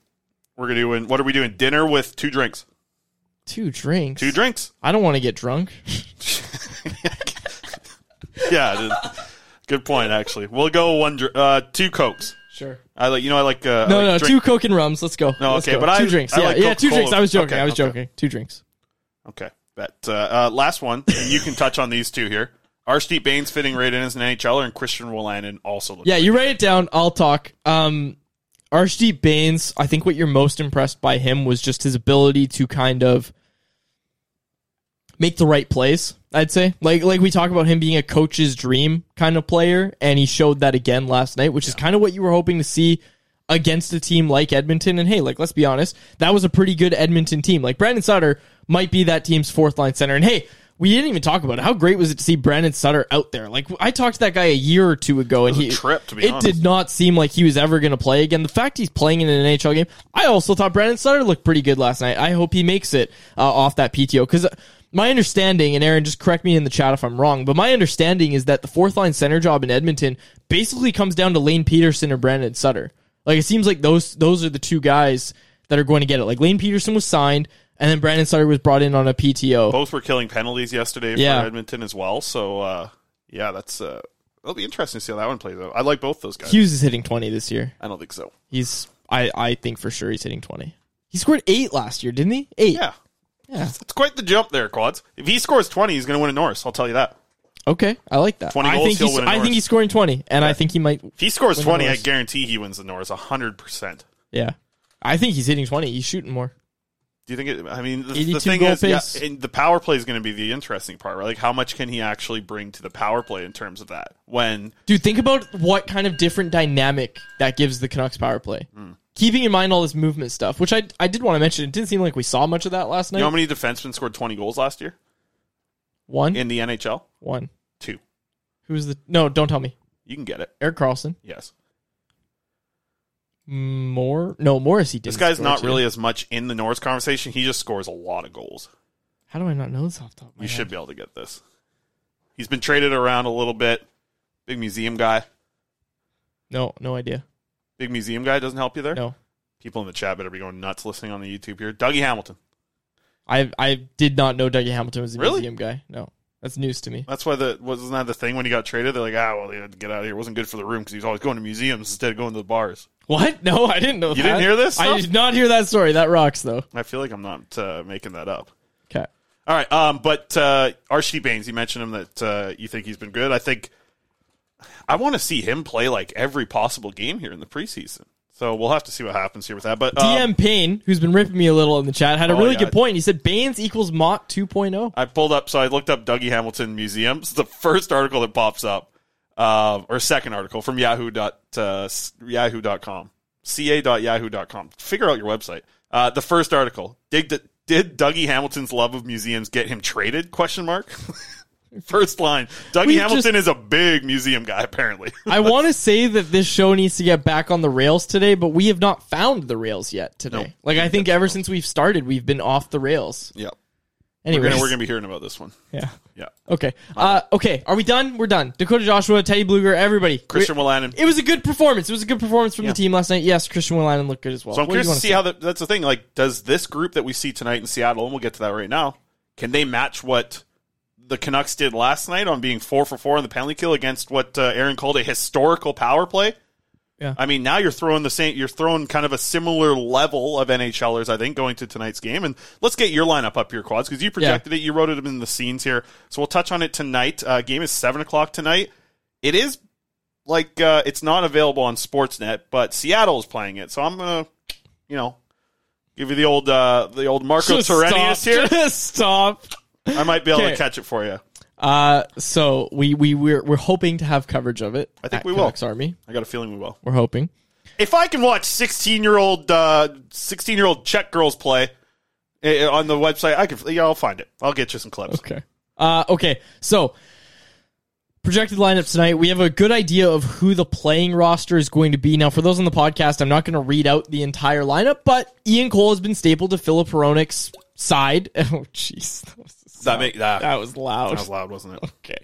S5: We're gonna do. What are we doing? Dinner with two drinks.
S3: Two drinks.
S5: Two drinks.
S3: I don't want to get drunk.
S5: Yeah. dude. Good point. Actually, we'll go one. dr- Uh, two cokes.
S3: Sure.
S5: I like. You know, I like. Uh,
S3: No,
S5: I like
S3: no,
S5: drink-
S3: two Coke and rums. Let's go.
S5: No,
S3: Let's
S5: okay,
S3: go.
S5: but
S3: two
S5: I-
S3: drinks.
S5: I
S3: yeah,
S5: like
S3: yeah, two drinks. I was joking.
S5: Okay,
S3: I was
S5: okay.
S3: joking. Two drinks.
S5: Okay. Bet. Uh, uh, last one. and you can touch on these two here. Arshdeep Bains fitting right in as an NHLer, and Christian Wolanin also.
S3: Yeah, you write it down. I'll talk. Um, Arshdeep Bains. I think what you're most impressed by him was just his ability to kind of make the right plays. I'd say, like like we talk about him being a coach's dream kind of player, and he showed that again last night, which is kind of what you were hoping to see against a team like Edmonton. And hey, like let's be honest, that was a pretty good Edmonton team. Like Brandon Sutter might be that team's fourth line center, and hey. We didn't even talk about it. How great was it to see Brandon Sutter out there? Like I talked to that guy a year or two ago, and he
S5: trip,
S3: it
S5: honest.
S3: did not seem like he was ever going to play again. The fact he's playing in an NHL game, I also thought Brandon Sutter looked pretty good last night. I hope he makes it uh, off that PTO because my understanding, and Aaron, just correct me in the chat if I'm wrong, but my understanding is that the fourth line center job in Edmonton basically comes down to Lane Pederson or Brandon Sutter. Like it seems like those those are the two guys that are going to get it. Like Lane Pederson was signed, and then Brandon Sutter was brought in on a PTO.
S5: Both were killing penalties yesterday
S3: Yeah.
S5: for Edmonton as well. So uh, yeah, that's uh, it'll be interesting to see how that one plays out. I like both those guys.
S3: Hughes is hitting 20 this year.
S5: I don't think so.
S3: He's I I think for sure he's hitting 20. He scored 8 last year, didn't he? 8.
S5: Yeah,
S3: Yeah.
S5: it's quite the jump there, Quads. If he scores twenty, he's going to win a Norris. I'll tell you that.
S3: Okay, I like that.
S5: 20
S3: I
S5: goals,
S3: think
S5: he'll
S3: he's,
S5: win a
S3: I think he's scoring 20 and I think he might
S5: If he scores twenty, I guarantee he wins the Norris hundred percent.
S3: yeah. I think he's hitting 20. He's shooting more.
S5: Do you think it? I mean, the,
S3: 82
S5: the thing is, yeah, and the power play is going to be the interesting part, right? Like, how much can he actually bring to the power play in terms of that? When
S3: Dude, think about what kind of different dynamic that gives the Canucks power play.
S5: Hmm.
S3: Keeping in mind all this movement stuff, which I I did want to mention. It didn't seem like we saw much of that last
S5: you
S3: night.
S5: know how many defensemen scored twenty goals last year
S3: One,
S5: in the NHL?
S3: one.
S5: Two.
S3: Who's the No, don't tell me.
S5: You can get it.
S3: Erik Karlsson.
S5: Yes.
S3: More? No, Morrissey didn't.
S5: This guy's not really as much in the Norris conversation. He just scores a lot of goals.
S3: How do I not know this off the top of my
S5: You
S3: head?
S5: should be able to get this. He's been traded around a little bit. Big museum guy.
S3: No, no idea.
S5: Big museum guy doesn't help you there.
S3: No,
S5: People in the chat better be going nuts listening on the YouTube here. Dougie Hamilton.
S3: I I did not know Dougie Hamilton was a
S5: Really?
S3: museum guy. No, that's news to me.
S5: That's why the wasn't that the thing when he got traded? They're like, ah, well, he had to get out of here. It wasn't good for the room because he was always going to museums instead of going to the bars.
S3: What? No, I didn't know.
S5: You
S3: that.
S5: didn't hear this
S3: I did not hear that story. That rocks though.
S5: I feel like I'm not uh, making that up.
S3: Okay.
S5: All right, um, but uh, Archie Bains, you mentioned him that uh, you think he's been good. I think I want to see him play like every possible game here in the preseason. So we'll have to see what happens here with that. But um,
S3: DM Payne, who's been ripping me a little in the chat, had a
S5: Oh,
S3: really
S5: yeah.
S3: good point. He said Bains equals oh. 2.0.
S5: I pulled up, so I looked up Dougie Hamilton museums. The first article that pops up, uh, or second article from Yahoo dot uh, Yahoo.com, ca.yahoo.com. Figure out your website. Uh, the first article: Did did Dougie Hamilton's love of museums get him traded? Question mark. first line: Dougie
S3: We
S5: Hamilton
S3: just-
S5: is a big museum guy. Apparently,
S3: I want to say that this show needs to get back on the rails today, but we have not found the rails yet today.
S5: Nope.
S3: Like I think ever since we've started, we've been off the rails.
S5: yeah.
S3: Anyway,
S5: We're gonna, we're gonna be hearing about this one.
S3: yeah.
S5: Yeah.
S3: Okay. Uh, okay. Are we done? We're done. Dakota Joshua, Teddy Blueger, everybody.
S5: Christian Wolanin.
S3: It was a good performance. It was a good performance from
S5: Yeah.
S3: the team last night. Yes, Christian Wolanin looked good as well.
S5: So I'm
S3: what
S5: curious to see how that, that's the thing. Like, does this group that we see tonight in Seattle, and we'll get to that right now, can they match what the Canucks did last night on being four for four on the penalty kill against what uh, Aaron called a historical power play?
S3: Yeah.
S5: I mean, now you're throwing the same. You're throwing kind of a similar level of NHLers, I think, going to tonight's game. And let's get your lineup up here, quads, because you projected it. You wrote it in the scenes here, so we'll touch on it tonight. Uh, game is seven o'clock tonight. It is like uh, it's not available on Sportsnet, but Seattle is playing it. So I'm gonna, you know, give you the old uh, the old Marco
S3: Just stop.
S5: here.
S3: Just stop.
S5: I might be able
S3: Okay.
S5: to catch it for you.
S3: Uh, so we we we're we're hoping to have coverage of it.
S5: I think we will.
S3: Canucks Army.
S5: I got a feeling we will.
S3: We're hoping.
S5: If I can watch 16 year old uh, 16 year old Czech girls play uh, on the website, I can. Yeah, I'll find it. I'll get you some clips.
S3: Okay. Uh, okay. So projected lineup tonight. We have a good idea of who the playing roster is going to be. Now, for those on the podcast, I'm not going to read out the entire lineup, but Ian Cole has been stapled to Filip Hronek's side. Oh, jeez. That, was
S5: make that,
S3: that was loud.
S5: that was loud, wasn't it?
S3: Okay.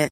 S7: it.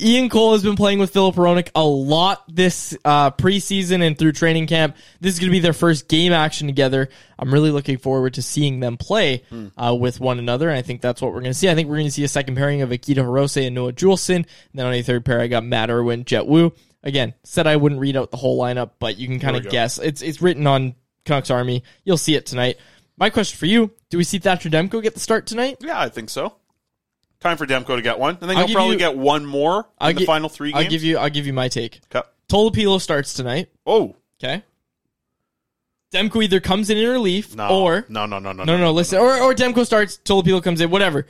S3: Ian Cole has been playing with Filip Hronek a lot this uh, preseason and through training camp. This is going to be their first game action together. I'm really looking forward to seeing them play uh, with one another. And I think that's what we're going to see. I think we're going to see a second pairing of Akito Hirose and Noah Juulsen. And then on a third pair, I got Matt Irwin, Jett Woo. Again, said I wouldn't read out the whole lineup, but you can kind of guess. It's it's written on Canucks Army. You'll see it tonight. My question for you: Do we see Thatcher Demko get the start tonight?
S5: Yeah, I think so. Time for Demko to get one, and then
S3: I'll
S5: he'll probably
S3: you-
S5: get one more in
S3: I'll
S5: the
S3: gi-
S5: final three games.
S3: I'll give you. I'll give you my take.
S5: Okay.
S3: Tolopilo starts tonight.
S5: Oh
S3: Okay. Demko either comes in in relief
S5: no,
S3: or
S5: no, no, no, no,
S3: no, no, listen, or or Demko starts, Tolopilo comes in, whatever.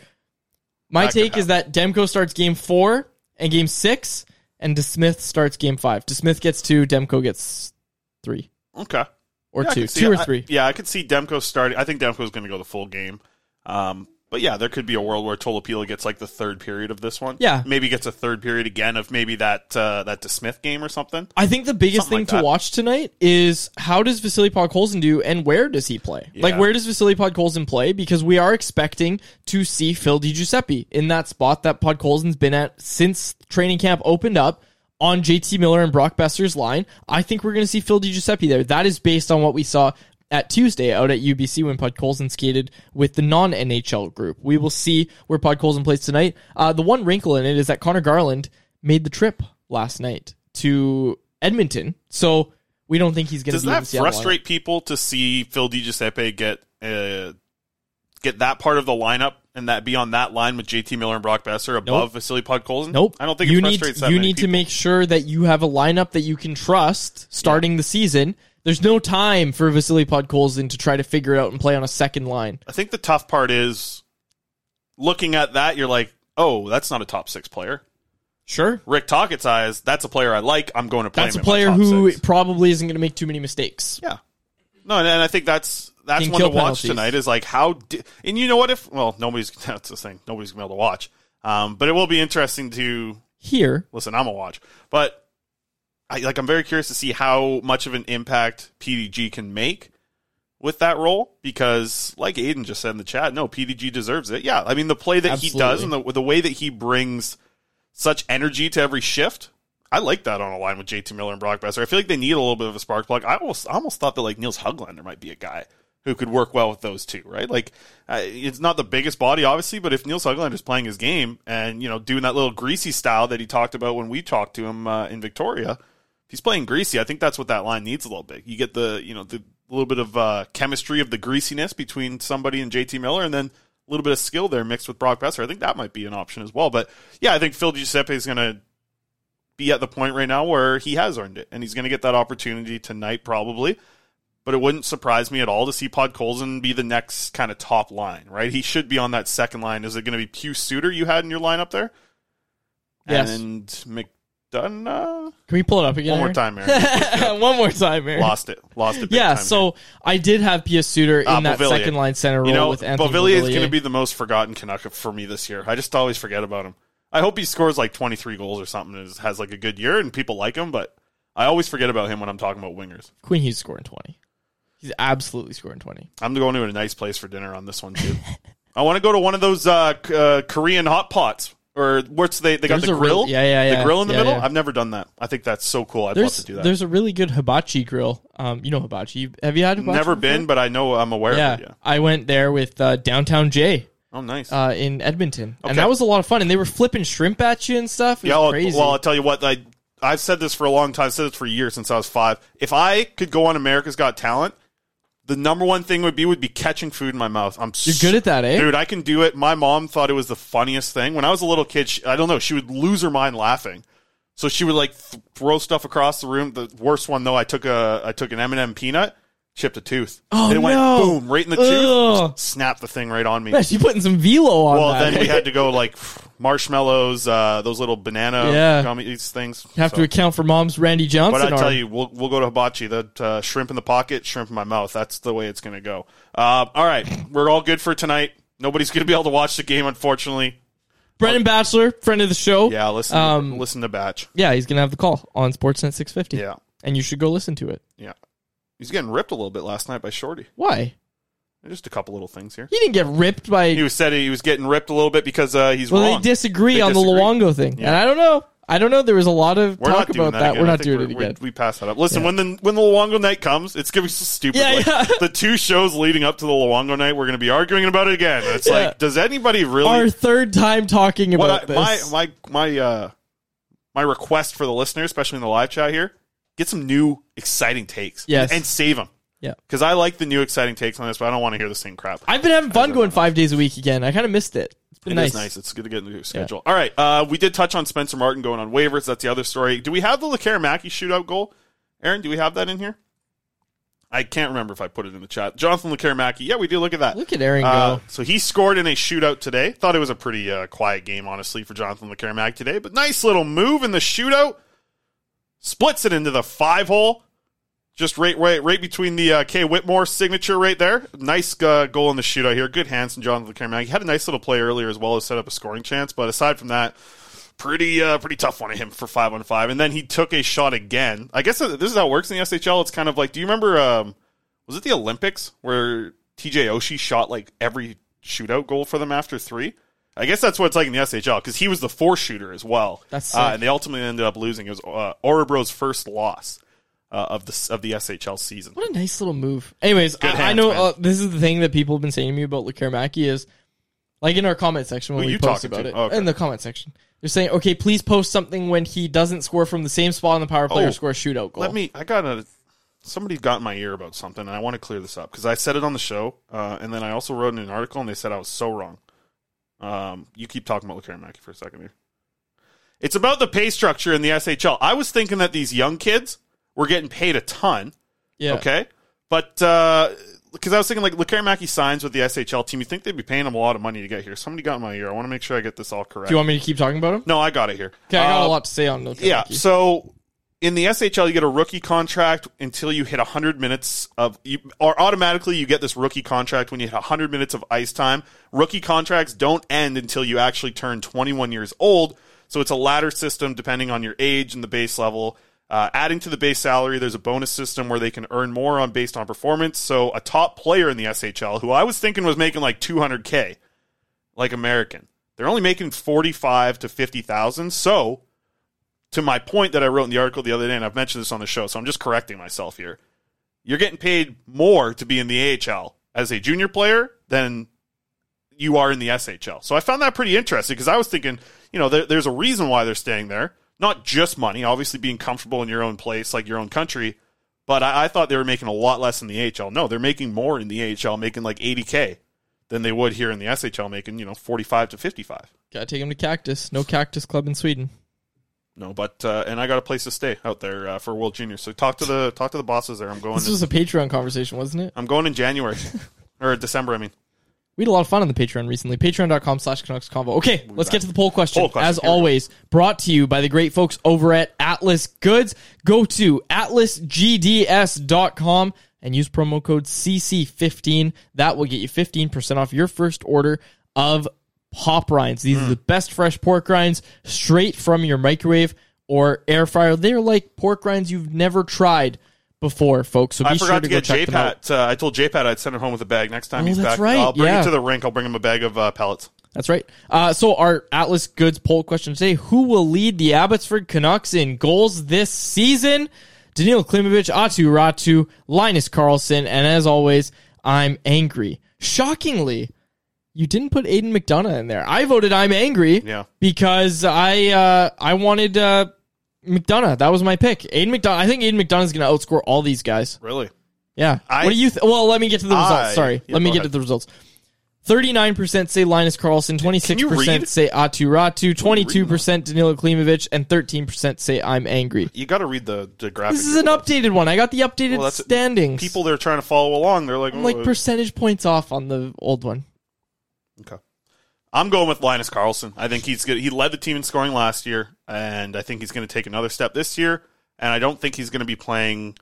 S3: My
S5: That could
S3: take is that Demko starts game four and game six, and DeSmith starts game five. DeSmith gets two, Demko gets three,
S5: Okay.
S3: or
S5: Yeah, I
S3: two,
S5: could see-
S3: two or
S5: I-
S3: three.
S5: yeah, I could see Demko starting. I think Demko's going to go the full game. Um, but yeah, there could be a world where Tolopilo gets like the third period of this one.
S3: Yeah.
S5: maybe gets a third period again of maybe that uh, that DeSmith game or something.
S3: I think the biggest
S5: Something
S3: thing
S5: like
S3: to
S5: that.
S3: watch tonight is how does Vasily Podkolzin do and where does he play? Like where does Vasily Podkolzin play? Because we are expecting to see Phil DiGiuseppe in that spot that Podkolzin's been at since training camp opened up on JT Miller and Brock Boeser's line. I think we're going to see Phil DiGiuseppe there. That is based on what we saw at Tuesday out at UBC when Pod Podkolzin skated with the non NHL group. We will see where Pod Podkolzin plays tonight. Uh, the one wrinkle in it is that Conor Garland made the trip last night to Edmonton, so we don't think he's going to
S5: Does that frustrate people to see Phil DiGiuseppe get uh, get that part of the lineup and that be on that line with JT Miller and Brock Boeser above
S3: Nope.
S5: Vasily Podkolzin?
S3: Nope.
S5: I don't think
S3: you
S5: it
S3: need you need to make sure that you have a lineup that you can trust starting the season. There's no time for Vasily Podkolzin to try to figure it out and play on a second line.
S5: I think the tough part is looking at that. You're like, oh, that's not a top six player.
S3: Sure.
S5: Rick Tocchet's eyes, that's a player I like. I'm going to play
S3: That's a
S5: him in my
S3: player who
S5: six.
S3: probably isn't going to make too many mistakes.
S5: Yeah. No, and, and I think that's that's
S3: Can
S5: one to watch
S3: penalties.
S5: tonight. Is like how, di- and you know what? If well, nobody's that's the thing. Nobody's gonna be able to watch. Um, but it will be interesting to
S3: Here,
S5: listen. I'm a watch, but I like. I'm very curious to see how much of an impact PDG can make with that role because, like Aiden just said in the chat, no, PDG deserves it. Yeah, I mean the play that he does and the the way that he brings such energy to every shift. I like that on a line with JT Miller and Brock Boeser. I feel like they need a little bit of a spark plug. I almost, I almost thought that like Nils Höglander might be a guy who could work well with those two, right? Like, uh, it's not the biggest body, obviously, but if Nils is playing his game and you know doing that little greasy style that he talked about when we talked to him uh, in Victoria, if he's playing greasy, I think that's what that line needs a little bit. You get the you know the little bit of uh, chemistry of the greasiness between somebody and JT Miller, and then a little bit of skill there mixed with Brock Boeser. I think that might be an option as well. But yeah, I think Phil Giuseppe is going to be at the point right now where he has earned it, and he's going to get that opportunity tonight probably. But it wouldn't surprise me at all to see Podkolzin be the next kind of top line, right? He should be on that second line. Is it going to be Pius Suter you had in your lineup there?
S3: Yes.
S5: And McDonough?
S3: can we pull it up again?
S5: One more
S3: Aaron?
S5: time, Aaron.
S3: One more time, Aaron.
S5: Lost it. Lost it. big
S3: Yeah,
S5: time
S3: so I did have Pius Suter in
S5: Ah,
S3: that second line center role
S5: you know,
S3: with Anthony
S5: is going to be the most forgotten Canuck for me this year. I just always forget about him. I hope he scores like 23 goals or something and has like a good year and people like him, but I always forget about him when I'm talking about wingers.
S3: Quinn Hughes scoring twenty. He's absolutely scoring twenty.
S5: I'm going to a nice place for dinner on this one too. I want to go to one of those uh, uh, Korean hot pots or what's they they got
S3: There's
S5: the
S3: a real-
S5: grill,
S3: yeah, yeah, yeah.
S5: the grill in the
S3: Yeah,
S5: middle.
S3: yeah.
S5: I've never done that. I think that's so cool. I'd
S3: There's
S5: love to do that.
S3: there's a really good hibachi grill. Um, you know hibachi. Have you had hibachi?
S5: Never been, but I know I'm aware
S3: Yeah,
S5: of it. Yeah.
S3: I went there with uh, Downtown Jay.
S5: Oh, nice.
S3: Uh, in Edmonton,
S5: Okay.
S3: and that was a lot of fun. And they were flipping shrimp at you and stuff. It
S5: Yeah,
S3: was
S5: well,
S3: crazy.
S5: well, I'll tell you what. I I've said this for a long time. I've said this for years since I was five. If I could go on America's Got Talent, the number one thing would be would be catching food in my mouth. I'm
S3: You're good at that, eh?
S5: dude. I can do it. My mom thought it was the funniest thing when I was a little kid. She, I don't know. She would lose her mind laughing. So she would like th- throw stuff across the room. The worst one though, I took a I took an M and m peanut, chipped a tooth.
S3: Oh,
S5: it went
S3: no.
S5: boom right in the
S3: Ugh.
S5: tooth, snapped the thing right on me.
S3: Man, you putting some velo on
S5: Well,
S3: that.
S5: then we had to go like marshmallows, uh, those little banana
S3: Yeah.
S5: gummies things.
S3: have
S5: So-
S3: to account for mom's Randy Johnson.
S5: but I tell you, we'll we'll go to hibachi. The uh, shrimp in the pocket, shrimp in my mouth. That's the way it's going to go. Uh, all right, we're all good for tonight. Nobody's going to be able to watch the game, unfortunately.
S3: Brendan Batchelor, friend of the show.
S5: Yeah, listen,
S3: Um,
S5: listen to Batch.
S3: Yeah, he's gonna have the call on Sportsnet 650.
S5: Yeah,
S3: and you should go listen to it.
S5: yeah. He's getting ripped a little bit last night by Shorty.
S3: Why?
S5: Just a couple little things here.
S3: He didn't get ripped by.
S5: He was said he was getting ripped a little bit because uh, he's
S3: well,
S5: wrong.
S3: they disagree
S5: They
S3: on
S5: disagree.
S3: the Luongo thing,
S5: Yeah.
S3: and I don't know. I don't know. There was a lot of
S5: We're
S3: talk
S5: not doing
S3: about
S5: that.
S3: that.
S5: again.
S3: We're
S5: I
S3: not
S5: think
S3: doing it again.
S5: We pass that up. Listen, when the when the Luongo night comes, it's gonna be so stupid.
S3: Yeah,
S5: like,
S3: yeah.
S5: The two shows leading up to the Luongo night, we're gonna be arguing about it again. It's
S3: Yeah.
S5: like, does anybody really?
S3: Our third time talking
S5: what
S3: about
S5: I, my
S3: this.
S5: my my uh my request for the listeners, especially in the live chat here, get some new exciting takes.
S3: Yes.
S5: and save them.
S3: Yeah.
S5: because I like the new exciting takes on this, but I don't want to hear the same crap.
S3: I've been having fun going five days a week again. I kind of missed it. It's been
S5: It
S3: nice.
S5: nice. It's good to get into your schedule. All right. Uh, we did touch on Spencer Martin going on waivers. That's the other story. Do we have the Lekkerimäki shootout goal? Aaron, do we have that in here? I can't remember if I put it in the chat. Jonathan Lekkerimäki. Yeah, we do. Look at that.
S3: Look at Aaron
S5: Uh,
S3: go.
S5: so he scored in a shootout today. Thought it was a pretty uh, quiet game, honestly, for Jonathan Lekkerimäki today. But nice little move in the shootout. Splits it into the five hole. Just right, right, right between the uh, Kay Whitmore signature right there. Nice uh, goal in the shootout here. Good hands from Jonathan Carmack. He had a nice little play earlier as well as set up a scoring chance. But aside from that, pretty uh, pretty tough one of him for five on five. And then he took a shot again. I guess this is how it works in the SHL. It's kind of like, do you remember? Um, was it the Olympics where TJ Oshie shot like every shootout goal for them after three? I guess that's what it's like in the SHL because he was the four shooter as well.
S3: That's
S5: uh, and they ultimately ended up losing. It was uh, Orebro's first loss uh, of the of the SHL season.
S3: What a nice little move. Anyways, I, I know uh, this is the thing that people have been saying to me about Mackey is like in our comment section when
S5: Who
S3: we
S5: you
S3: post about
S5: to?
S3: it.
S5: Oh, okay.
S3: In the comment section. They're saying, okay, please post something when he doesn't score from the same spot on the power play
S5: Oh,
S3: or score a shootout goal.
S5: Let me. I got a. Somebody got in my ear about something, and I want to clear this up because I said it on the show, uh, and then I also wrote in an article, and they said I was so wrong. Um, you keep talking about Lekkerimäki for a second here. It's about the pay structure in the SHL. I was thinking that these young kids were getting paid a ton.
S3: Yeah.
S5: Okay. But because I was thinking like Lekkerimäki signs with the SHL team, you think they'd be paying him a lot of money to get here. Somebody got in my ear. I want to make sure I get this all correct.
S3: Do you want me to keep talking about him?
S5: No, I got it here.
S3: Okay, I got
S5: Uh,
S3: a lot to say on Laker
S5: yeah. So in the SHL, you get a rookie contract until you hit 100 minutes of, you, or automatically you get this rookie contract when you hit 100 minutes of ice time. Rookie contracts don't end until you actually turn 21 years old. So it's a ladder system depending on your age and the base level. Uh, adding to the base salary, there's a bonus system where they can earn more on based on performance. So a top player in the SHL, who I was thinking was making like 200k, like American, they're only making 45 to 50,000. So to my point that I wrote in the article the other day, and I've mentioned this on the show, so I'm just correcting myself here. You're getting paid more to be in the AHL as a junior player than you are in the SHL. So I found that pretty interesting because I was thinking, you know, there, there's a reason why they're staying there. Not just money, obviously being comfortable in your own place, like your own country, but I, I thought they were making a lot less in the AHL. No, they're making more in the AHL, making like 80K than they would here in the SHL, making, you know, 45 to 55.
S3: Gotta take him to Cactus. No Cactus Club in Sweden.
S5: No, but uh, and I got a place to stay out there uh, for World Juniors. So talk to the talk to the bosses there. I'm going.
S3: This
S5: in,
S3: was a Patreon conversation, wasn't it?
S5: I'm going in January or December. I mean,
S3: We had a lot of fun on the Patreon recently. Patreon.com slash Canucks Convo. Okay, let's get to the poll question.
S5: Poll question,
S3: As
S5: here
S3: always, brought to you by the great folks over at Atlas Goods. Go to atlasgds.com and use promo code CC15. That will get you 15% off your first order of pop rinds. These
S5: Hmm.
S3: are the best fresh pork rinds straight from your microwave or air fryer. They're like pork rinds you've never tried before, folks. So be
S5: I
S3: sure
S5: forgot
S3: to
S5: to get
S3: out.
S5: JPat. Uh, I told JPat I'd send him home with a bag next time
S3: Oh,
S5: he's
S3: that's
S5: back.
S3: right,
S5: I'll bring
S3: yeah.
S5: him to the rink. I'll bring him a bag of uh, pellets.
S3: That's right. Uh, so our Atlas Goods poll question today: Who will lead the Abbotsford Canucks in goals this season? Danila Klimovich, Aatu Räty, Linus Karlsson, and as always, I'm angry. Shockingly, you didn't put Aidan McDonough in there. I voted I'm angry
S5: Yeah.
S3: because I uh, I wanted uh, McDonough. That was my pick. Aidan McDonough. I think Aidan McDonough is going to outscore all these guys.
S5: Really?
S3: Yeah.
S5: I-
S3: what do you? Th- well, let me get to the results.
S5: I-
S3: Sorry,
S5: yeah,
S3: let me get
S5: ahead.
S3: to the results. Thirty-nine percent say Linus Karlsson, twenty-six percent say Aatu Räty, twenty-two percent Danila Klimovich, and thirteen percent say I'm angry.
S5: You got to read the, the graphic.
S3: This is an updated one. I got the updated
S5: Well,
S3: standings.
S5: People that are trying to follow along, they're like,
S3: I'm
S5: oh,
S3: like
S5: uh,
S3: percentage points off on the old one.
S5: Okay. I'm going with Linus Karlsson. I think he's good. He led the team in scoring last year, and I think he's going to take another step this year. And I don't think he's going to be playing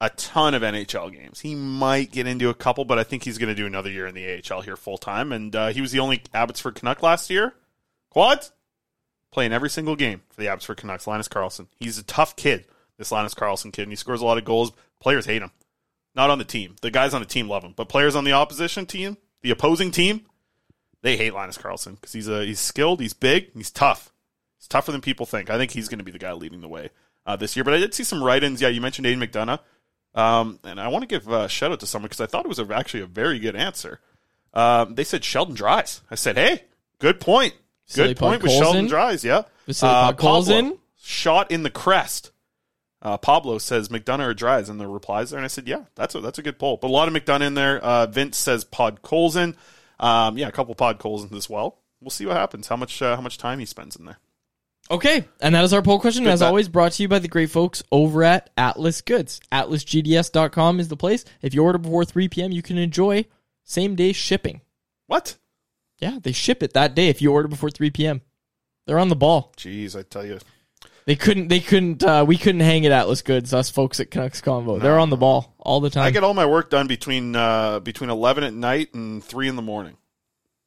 S5: a ton of NHL games. He might get into a couple, but I think he's going to do another year in the AHL here full time. And uh, he was the only Abbotsford Canuck last year. Quads playing every single game for the Abbotsford Canucks. Linus Karlsson. He's a tough kid. This Linus Karlsson kid, and he scores a lot of goals. Players hate him. Not on the team. The guys on the team love him, but players on the opposition team, the opposing team, they hate Linus Karlsson because he's a he's skilled, he's big, he's tough. He's tougher than people think. I think he's going to be the guy leading the way uh, this year. But I did see some write-ins. Yeah, you mentioned Aidan McDonough, um, and I want to give a shout out to someone because I thought it was a, actually a very good answer. Um, they said Sheldon Dries. I said, hey, good point. Good point with? Sheldon Dries. Yeah, uh, Pablo, shot in the crest. Uh, Pablo says McDonough or Dries, and the replies there, and I said, yeah, that's a that's a good poll. But a lot of McDonough in there. Uh, Vince says Podkolzin. Um, yeah, a couple Podkolzins as well. We'll see what happens. How much uh, how much time he spends in there.
S3: Okay, and that is our poll question.
S5: Good
S3: As
S5: bet.
S3: always, brought to you by the great folks over at Atlas Goods. AtlasGDS.com is the place. If you order before 3 p.m., you can enjoy same day shipping.
S5: What?
S3: Yeah, they ship it that day if you order before 3 p.m. They're on the ball.
S5: Jeez, I tell you.
S3: They couldn't. They couldn't. Uh, we couldn't hang at Atlas Goods. Us folks at Canucks Convo. They're on the ball all the time.
S5: I get all my work done between uh, between eleven at night and three in the morning,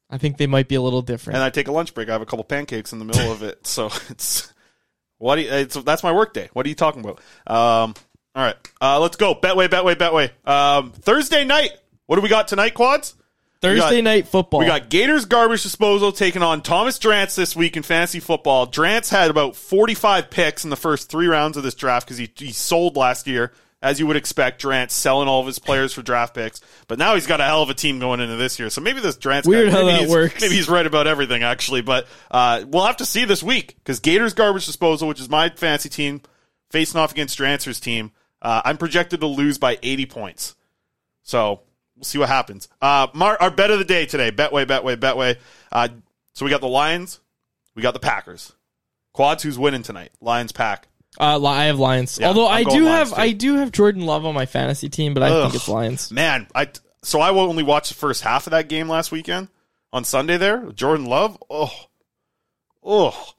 S3: I think they might be a little different.
S5: and I take a lunch break. I have a couple pancakes in the middle of it, so it's what do you, it's that's my work day. What are you talking about? Um, all right, uh, let's go. Betway, Betway, Betway. Um, Thursday night. What do we got tonight, quads?
S3: Thursday
S5: got-
S3: night football.
S5: We got Gators Garbage Disposal taking on Thomas Drance this week in fantasy football. Drance had about 45 picks in the first three rounds of this draft because he, he sold last year, as you would expect. Drance selling all of his players for draft picks, but now he's got a hell of a team going into this year. So maybe this Drance
S3: Weird
S5: guy,
S3: how
S5: maybe
S3: that
S5: he's-
S3: works.
S5: Maybe he's right about everything actually, but uh, we'll have to see this week because Gators Garbage Disposal, which is my fantasy team, facing off against Drancer's team. Uh, I'm projected to lose by 80 points. So we'll see what happens. Uh, Mar- our bet of the day today, Betway, Betway, Betway. Uh, so we got the Lions, we got the Packers. Quads, who's winning tonight? Lions, Pack.
S3: Uh, I have Lions.
S5: Yeah,
S3: Although
S5: I'm
S3: I do have. I do have Jordan Love on my fantasy team, but I
S5: Ugh.
S3: think it's Lions.
S5: Man, I so I only watched the first half of that game last weekend on Sunday. There, Jordan Love. Oh, oh,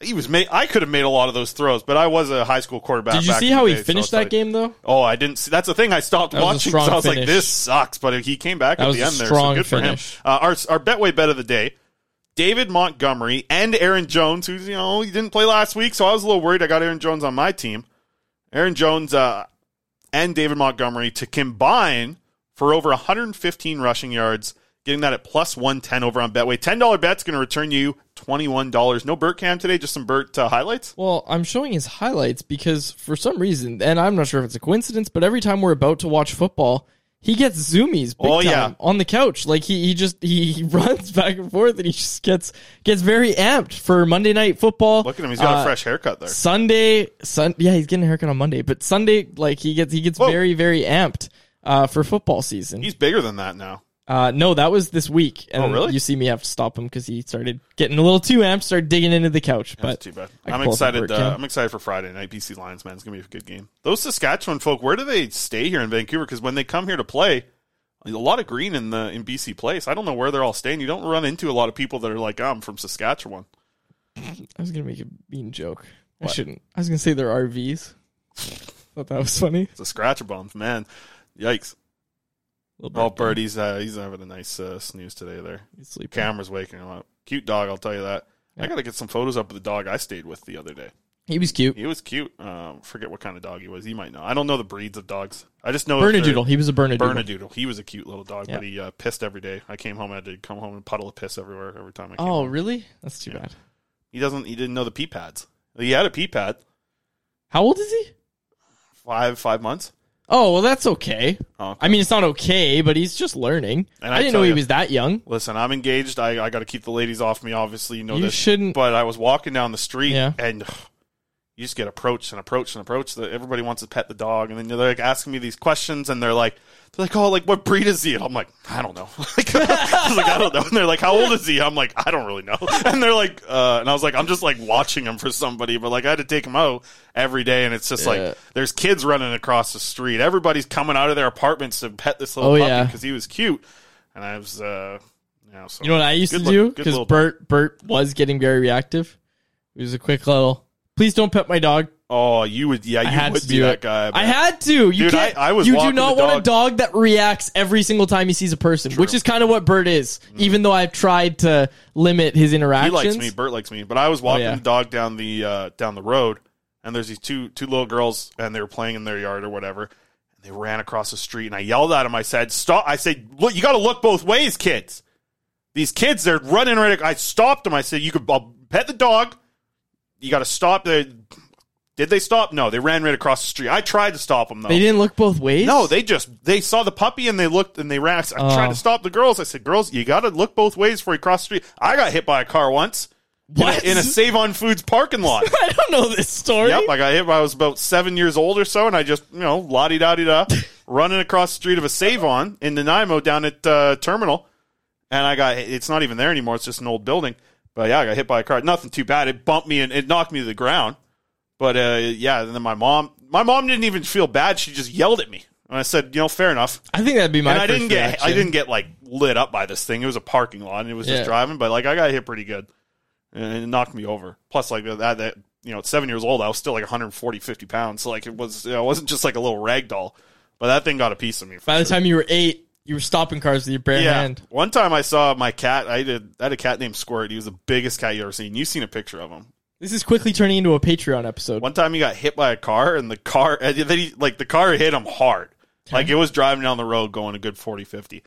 S5: he was made. I could have made a lot of those throws, but I was a high school quarterback.
S3: Did you see how he
S5: day, so
S3: finished
S5: it's
S3: that
S5: like-
S3: game though?
S5: Oh, I didn't see. That's the thing. I stopped
S3: That
S5: watching because I was like, "This sucks," but he came back
S3: That
S5: at the end there. so good
S3: finish.
S5: for him. Uh, our our Betway bet of the day: David Montgomery and Aaron Jones, who's you know he didn't play last week, so I was a little worried. I got Aaron Jones on my team. Aaron Jones uh, and David Montgomery to combine for over 115 rushing yards, getting that at plus 110 over on Betway. Ten dollar bet's going to return you twenty one dollars. No Burt Cam today, just some Burt uh, highlights.
S3: Well, I'm showing his highlights because for some reason, and I'm not sure if it's a coincidence, but every time we're about to watch football, he gets zoomies big
S5: Oh,
S3: time
S5: yeah.
S3: on the couch. Like he, he just he, he runs back and forth and he just gets gets very amped for Monday night football.
S5: Look at him; he's got
S3: Uh,
S5: a fresh haircut there.
S3: Sunday, sun, yeah, he's getting a haircut on Monday, but Sunday, like he gets he gets very very amped uh, for football season.
S5: He's bigger than that now.
S3: Uh, no, that was this week. And
S5: Oh, really?
S3: You see me have to stop him because he started getting a little too amped, started digging into the couch. But
S5: That's too bad.
S3: I can
S5: I'm
S3: pull up a
S5: excited. Uh, I'm excited for Friday night. BC Lions, man, it's gonna be a good game. Those Saskatchewan folk, where do they stay here in Vancouver? Because when they come here to play, a lot of green in the in BC Place. I don't know where they're all staying. You don't run into a lot of people that are like, oh, I'm from Saskatchewan.
S3: I was gonna make a mean joke. I shouldn't. I was gonna say they're RVs. Thought that was funny.
S5: It's a scratcher bump, man. Yikes. Oh, Bird, he's uh, he's having a nice uh, snooze today. There,
S3: He's sleeping.
S5: camera's waking him up. Cute dog, I'll tell you that. I got to get some photos up of the dog I stayed with the other day.
S3: He was cute.
S5: He was cute. Um, forget what kind of dog he was. You might know. I don't know the breeds of dogs. I just know
S3: Bernedoodle. He was a Bernedoodle.
S5: Bernedoodle. He was a cute little dog,
S3: Yeah.
S5: but he uh, pissed every day. I came home, I had to come home and puddle of piss everywhere every time I came
S3: Oh,
S5: home.
S3: really? That's too bad.
S5: He doesn't. He didn't know the pee pads. He had a pee pad.
S3: How old is he?
S5: Five five months.
S3: Oh, well, that's okay.
S5: Oh, okay.
S3: I mean, it's not okay, but he's just learning.
S5: And
S3: I,
S5: I
S3: didn't know he
S5: you-
S3: was that young.
S5: Listen, I'm engaged. I, I got to keep the ladies off me. Obviously, you know
S3: You
S5: this.
S3: shouldn't-
S5: But I was walking down the street,
S3: Yeah.
S5: and ugh, you just get approached and approached and approached. Everybody wants to pet the dog, and then they're like asking me these questions, and they're like, they're like, oh, like what breed is he? And I'm like, I don't know. like, I was like, I don't know. And they're like, how old is he? I'm like, I don't really know. And they're like, uh, and I was like, I'm just like watching him for somebody, but like I had to take him out every day, and it's just
S3: Yeah.
S5: like there's kids running across the street. Everybody's coming out of their apartments to pet this little
S3: Oh,
S5: puppy
S3: yeah.
S5: because he was cute, and I was. uh yeah, so
S3: You know what I used
S5: good
S3: to
S5: look-
S3: do?
S5: good
S3: Because
S5: little-
S3: Bert Bert was getting very reactive. It was a quick little. Please don't pet my dog.
S5: Oh, you would. Yeah, you
S3: had
S5: would
S3: to
S5: be
S3: do
S5: that
S3: it.
S5: guy.
S3: I had to. You
S5: Dude,
S3: can't.
S5: I- I was
S3: You do
S5: walking
S3: not
S5: the
S3: want a
S5: dog-
S3: that reacts every single time he sees a person, which is kind of what Bert is. Even though I've tried to limit his interaction.
S5: He
S3: interactions.
S5: likes me. Bert likes me. But I was walking
S3: Oh, yeah.
S5: the dog down the uh, down the road, and there's these two two little girls, and they were playing in their yard or whatever. And they ran across the street, and I yelled at them. I said, "Stop!" I said, "Look, you got to look both ways, kids. These kids, they're running right." I stopped them. I said, "You could I'll pet the dog. You got to stop." They, did they stop? No, they ran right across the street. I tried to stop them though.
S3: They didn't look both ways.
S5: No, they just they saw the puppy and they looked and they ran. I
S3: Oh.
S5: tried to stop the girls. I said, "Girls, you got to look both ways before you cross the street." I got hit by a car once in a-
S3: What?
S5: in a, Save on Foods parking lot.
S3: I don't know this story.
S5: yep, I got hit. when I was about seven years old or so, and I just you know la di da di da running across the street of a Save on in Nanaimo down at uh, Terminal, and I got it's not even there anymore. It's just an old building. But yeah, I got hit by a car. Nothing too bad. It bumped me and it knocked me to the ground. But uh, yeah, and then my mom, my mom didn't even feel bad. She just yelled at me, and I said, you know, fair enough.
S3: I think that'd be my.
S5: and I
S3: first
S5: didn't get,
S3: reaction.
S5: I didn't get like lit up by this thing. It was a parking lot, and it was
S3: Yeah.
S5: just driving. But like, I got hit pretty good, and it knocked me over. Plus, like that, that you know, at seven years old, I was still like 140, 50 pounds. So like it was, you know, it wasn't just like a little rag doll, but that thing got a piece of me.
S3: By the time you were eight, you were stopping cars with your bare
S5: yeah.
S3: hand.
S5: One time I saw my cat. I did. I had a cat named Squirt. He was the biggest cat you ever seen. You've seen a picture of him.
S3: This is quickly turning into a Patreon episode.
S5: One time he got hit by a car, and the car, and then he like the car hit him hard. Like it was driving down the road going a good 40, 50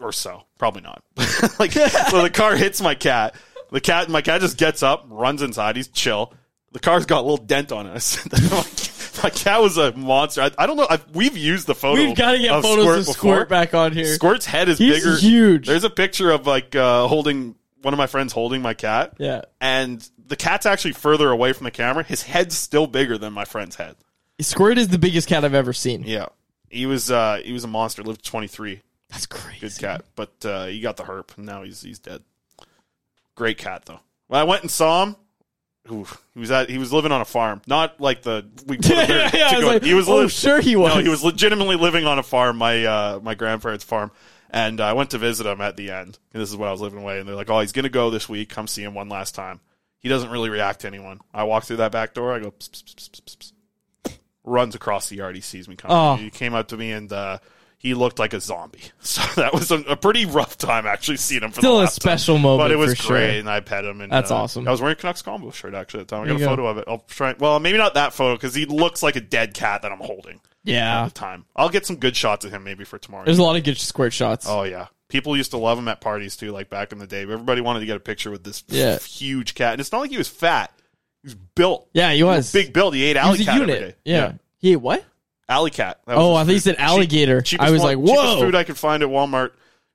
S5: or so. Probably not. like so, the car hits my cat. The cat, my cat just gets up, runs inside. He's chill. The car's got a little dent on it. my cat was a monster. I, I don't know. I, we've used the photo.
S3: We've got to get photos
S5: Squirt
S3: of
S5: before.
S3: Squirt back on here.
S5: Squirt's head is
S3: He's
S5: bigger.
S3: huge.
S5: There's a picture of like uh, holding one of my friends holding my cat.
S3: Yeah.
S5: And the cat's actually further away from the camera. His head's still bigger than my friend's head.
S3: Squirt is the biggest cat I've ever seen.
S5: Yeah. He was uh he was a monster, lived 23.
S3: That's crazy.
S5: Good cat, but uh he got the herp and now he's he's dead. Great cat though. When I went and saw him, ooh, he was at he was living on a farm, not like the we
S3: Yeah, yeah, I was
S5: go-
S3: like,
S5: he was
S3: oh,
S5: li-
S3: sure he was.
S5: No, he was legitimately living on a farm, my uh my grandparents' farm. And I went to visit him at the end. And this is when I was living away. And they're like, "Oh, he's gonna go this week. Come see him one last time." He doesn't really react to anyone. I walk through that back door. I go, pss, pss, pss, runs across the yard. He sees me coming.
S3: Oh.
S5: He came up to me and uh, he looked like a zombie. So that was a, a pretty rough time actually seeing him. For
S3: Still
S5: the
S3: a
S5: last time.
S3: special moment
S5: but it was great.
S3: sure.
S5: And I pet him. And
S3: That's
S5: uh,
S3: awesome.
S5: I was wearing a Canucks combo shirt actually at the time. I
S3: There
S5: got a
S3: go.
S5: photo of it. I'll try. Well, maybe not that photo because he looks like a dead cat that I'm holding.
S3: Yeah.
S5: At the time, I'll get some good shots of him maybe for tomorrow.
S3: There's a lot of good Squirt shots.
S5: Oh yeah, people used to love him at parties too, like back in the day. Everybody wanted to get a picture with this
S3: Yeah.
S5: huge cat, and it's not like he was fat. He was built.
S3: Yeah, he was.
S5: big build. He ate
S3: He
S5: alley
S3: was a
S5: cat every
S3: unit.
S5: day.
S3: Yeah. He ate what?
S5: alley cat. That
S3: Oh, I thought you
S5: food.
S3: said alligator.
S5: cheapest
S3: I was
S5: one-
S3: like, whoa.
S5: food I could find at Walmart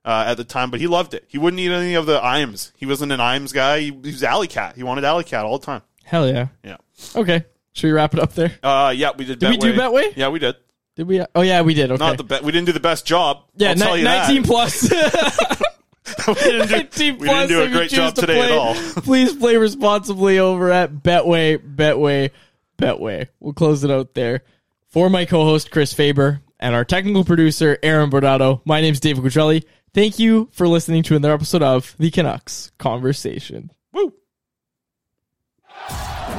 S5: uh, at the time, but he loved it. He wouldn't eat any of the Iams. He wasn't an Iams guy. He, he was alley cat. He wanted alley cat all the time.
S3: Hell yeah.
S5: Yeah.
S3: Okay. Should we wrap it up there?
S5: Uh, yeah, we did.
S3: Did we do Betway?
S5: Yeah, we did.
S3: Did we? Oh yeah, we did. Okay.
S5: Not the be- we didn't do the best job.
S3: yeah,
S5: I'll
S3: ni-
S5: tell you
S3: 19
S5: that.
S3: plus.
S5: we didn't do,
S3: 19
S5: we didn't do a great job
S3: to
S5: today
S3: play,
S5: at all.
S3: Please play responsibly over at Betway, Betway, Betway. We'll close it out there. For my co-host Chris Faber and our technical producer Aaron Bordato, my name's David Quadrelli. Thank you for listening to another episode of the Canucks Conversation.
S5: Woo!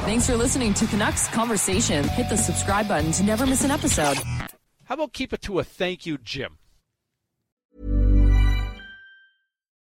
S8: Thanks for listening to Canucks Conversation. Hit the subscribe button to never miss an episode.
S9: How about keep it to a thank you, Jim?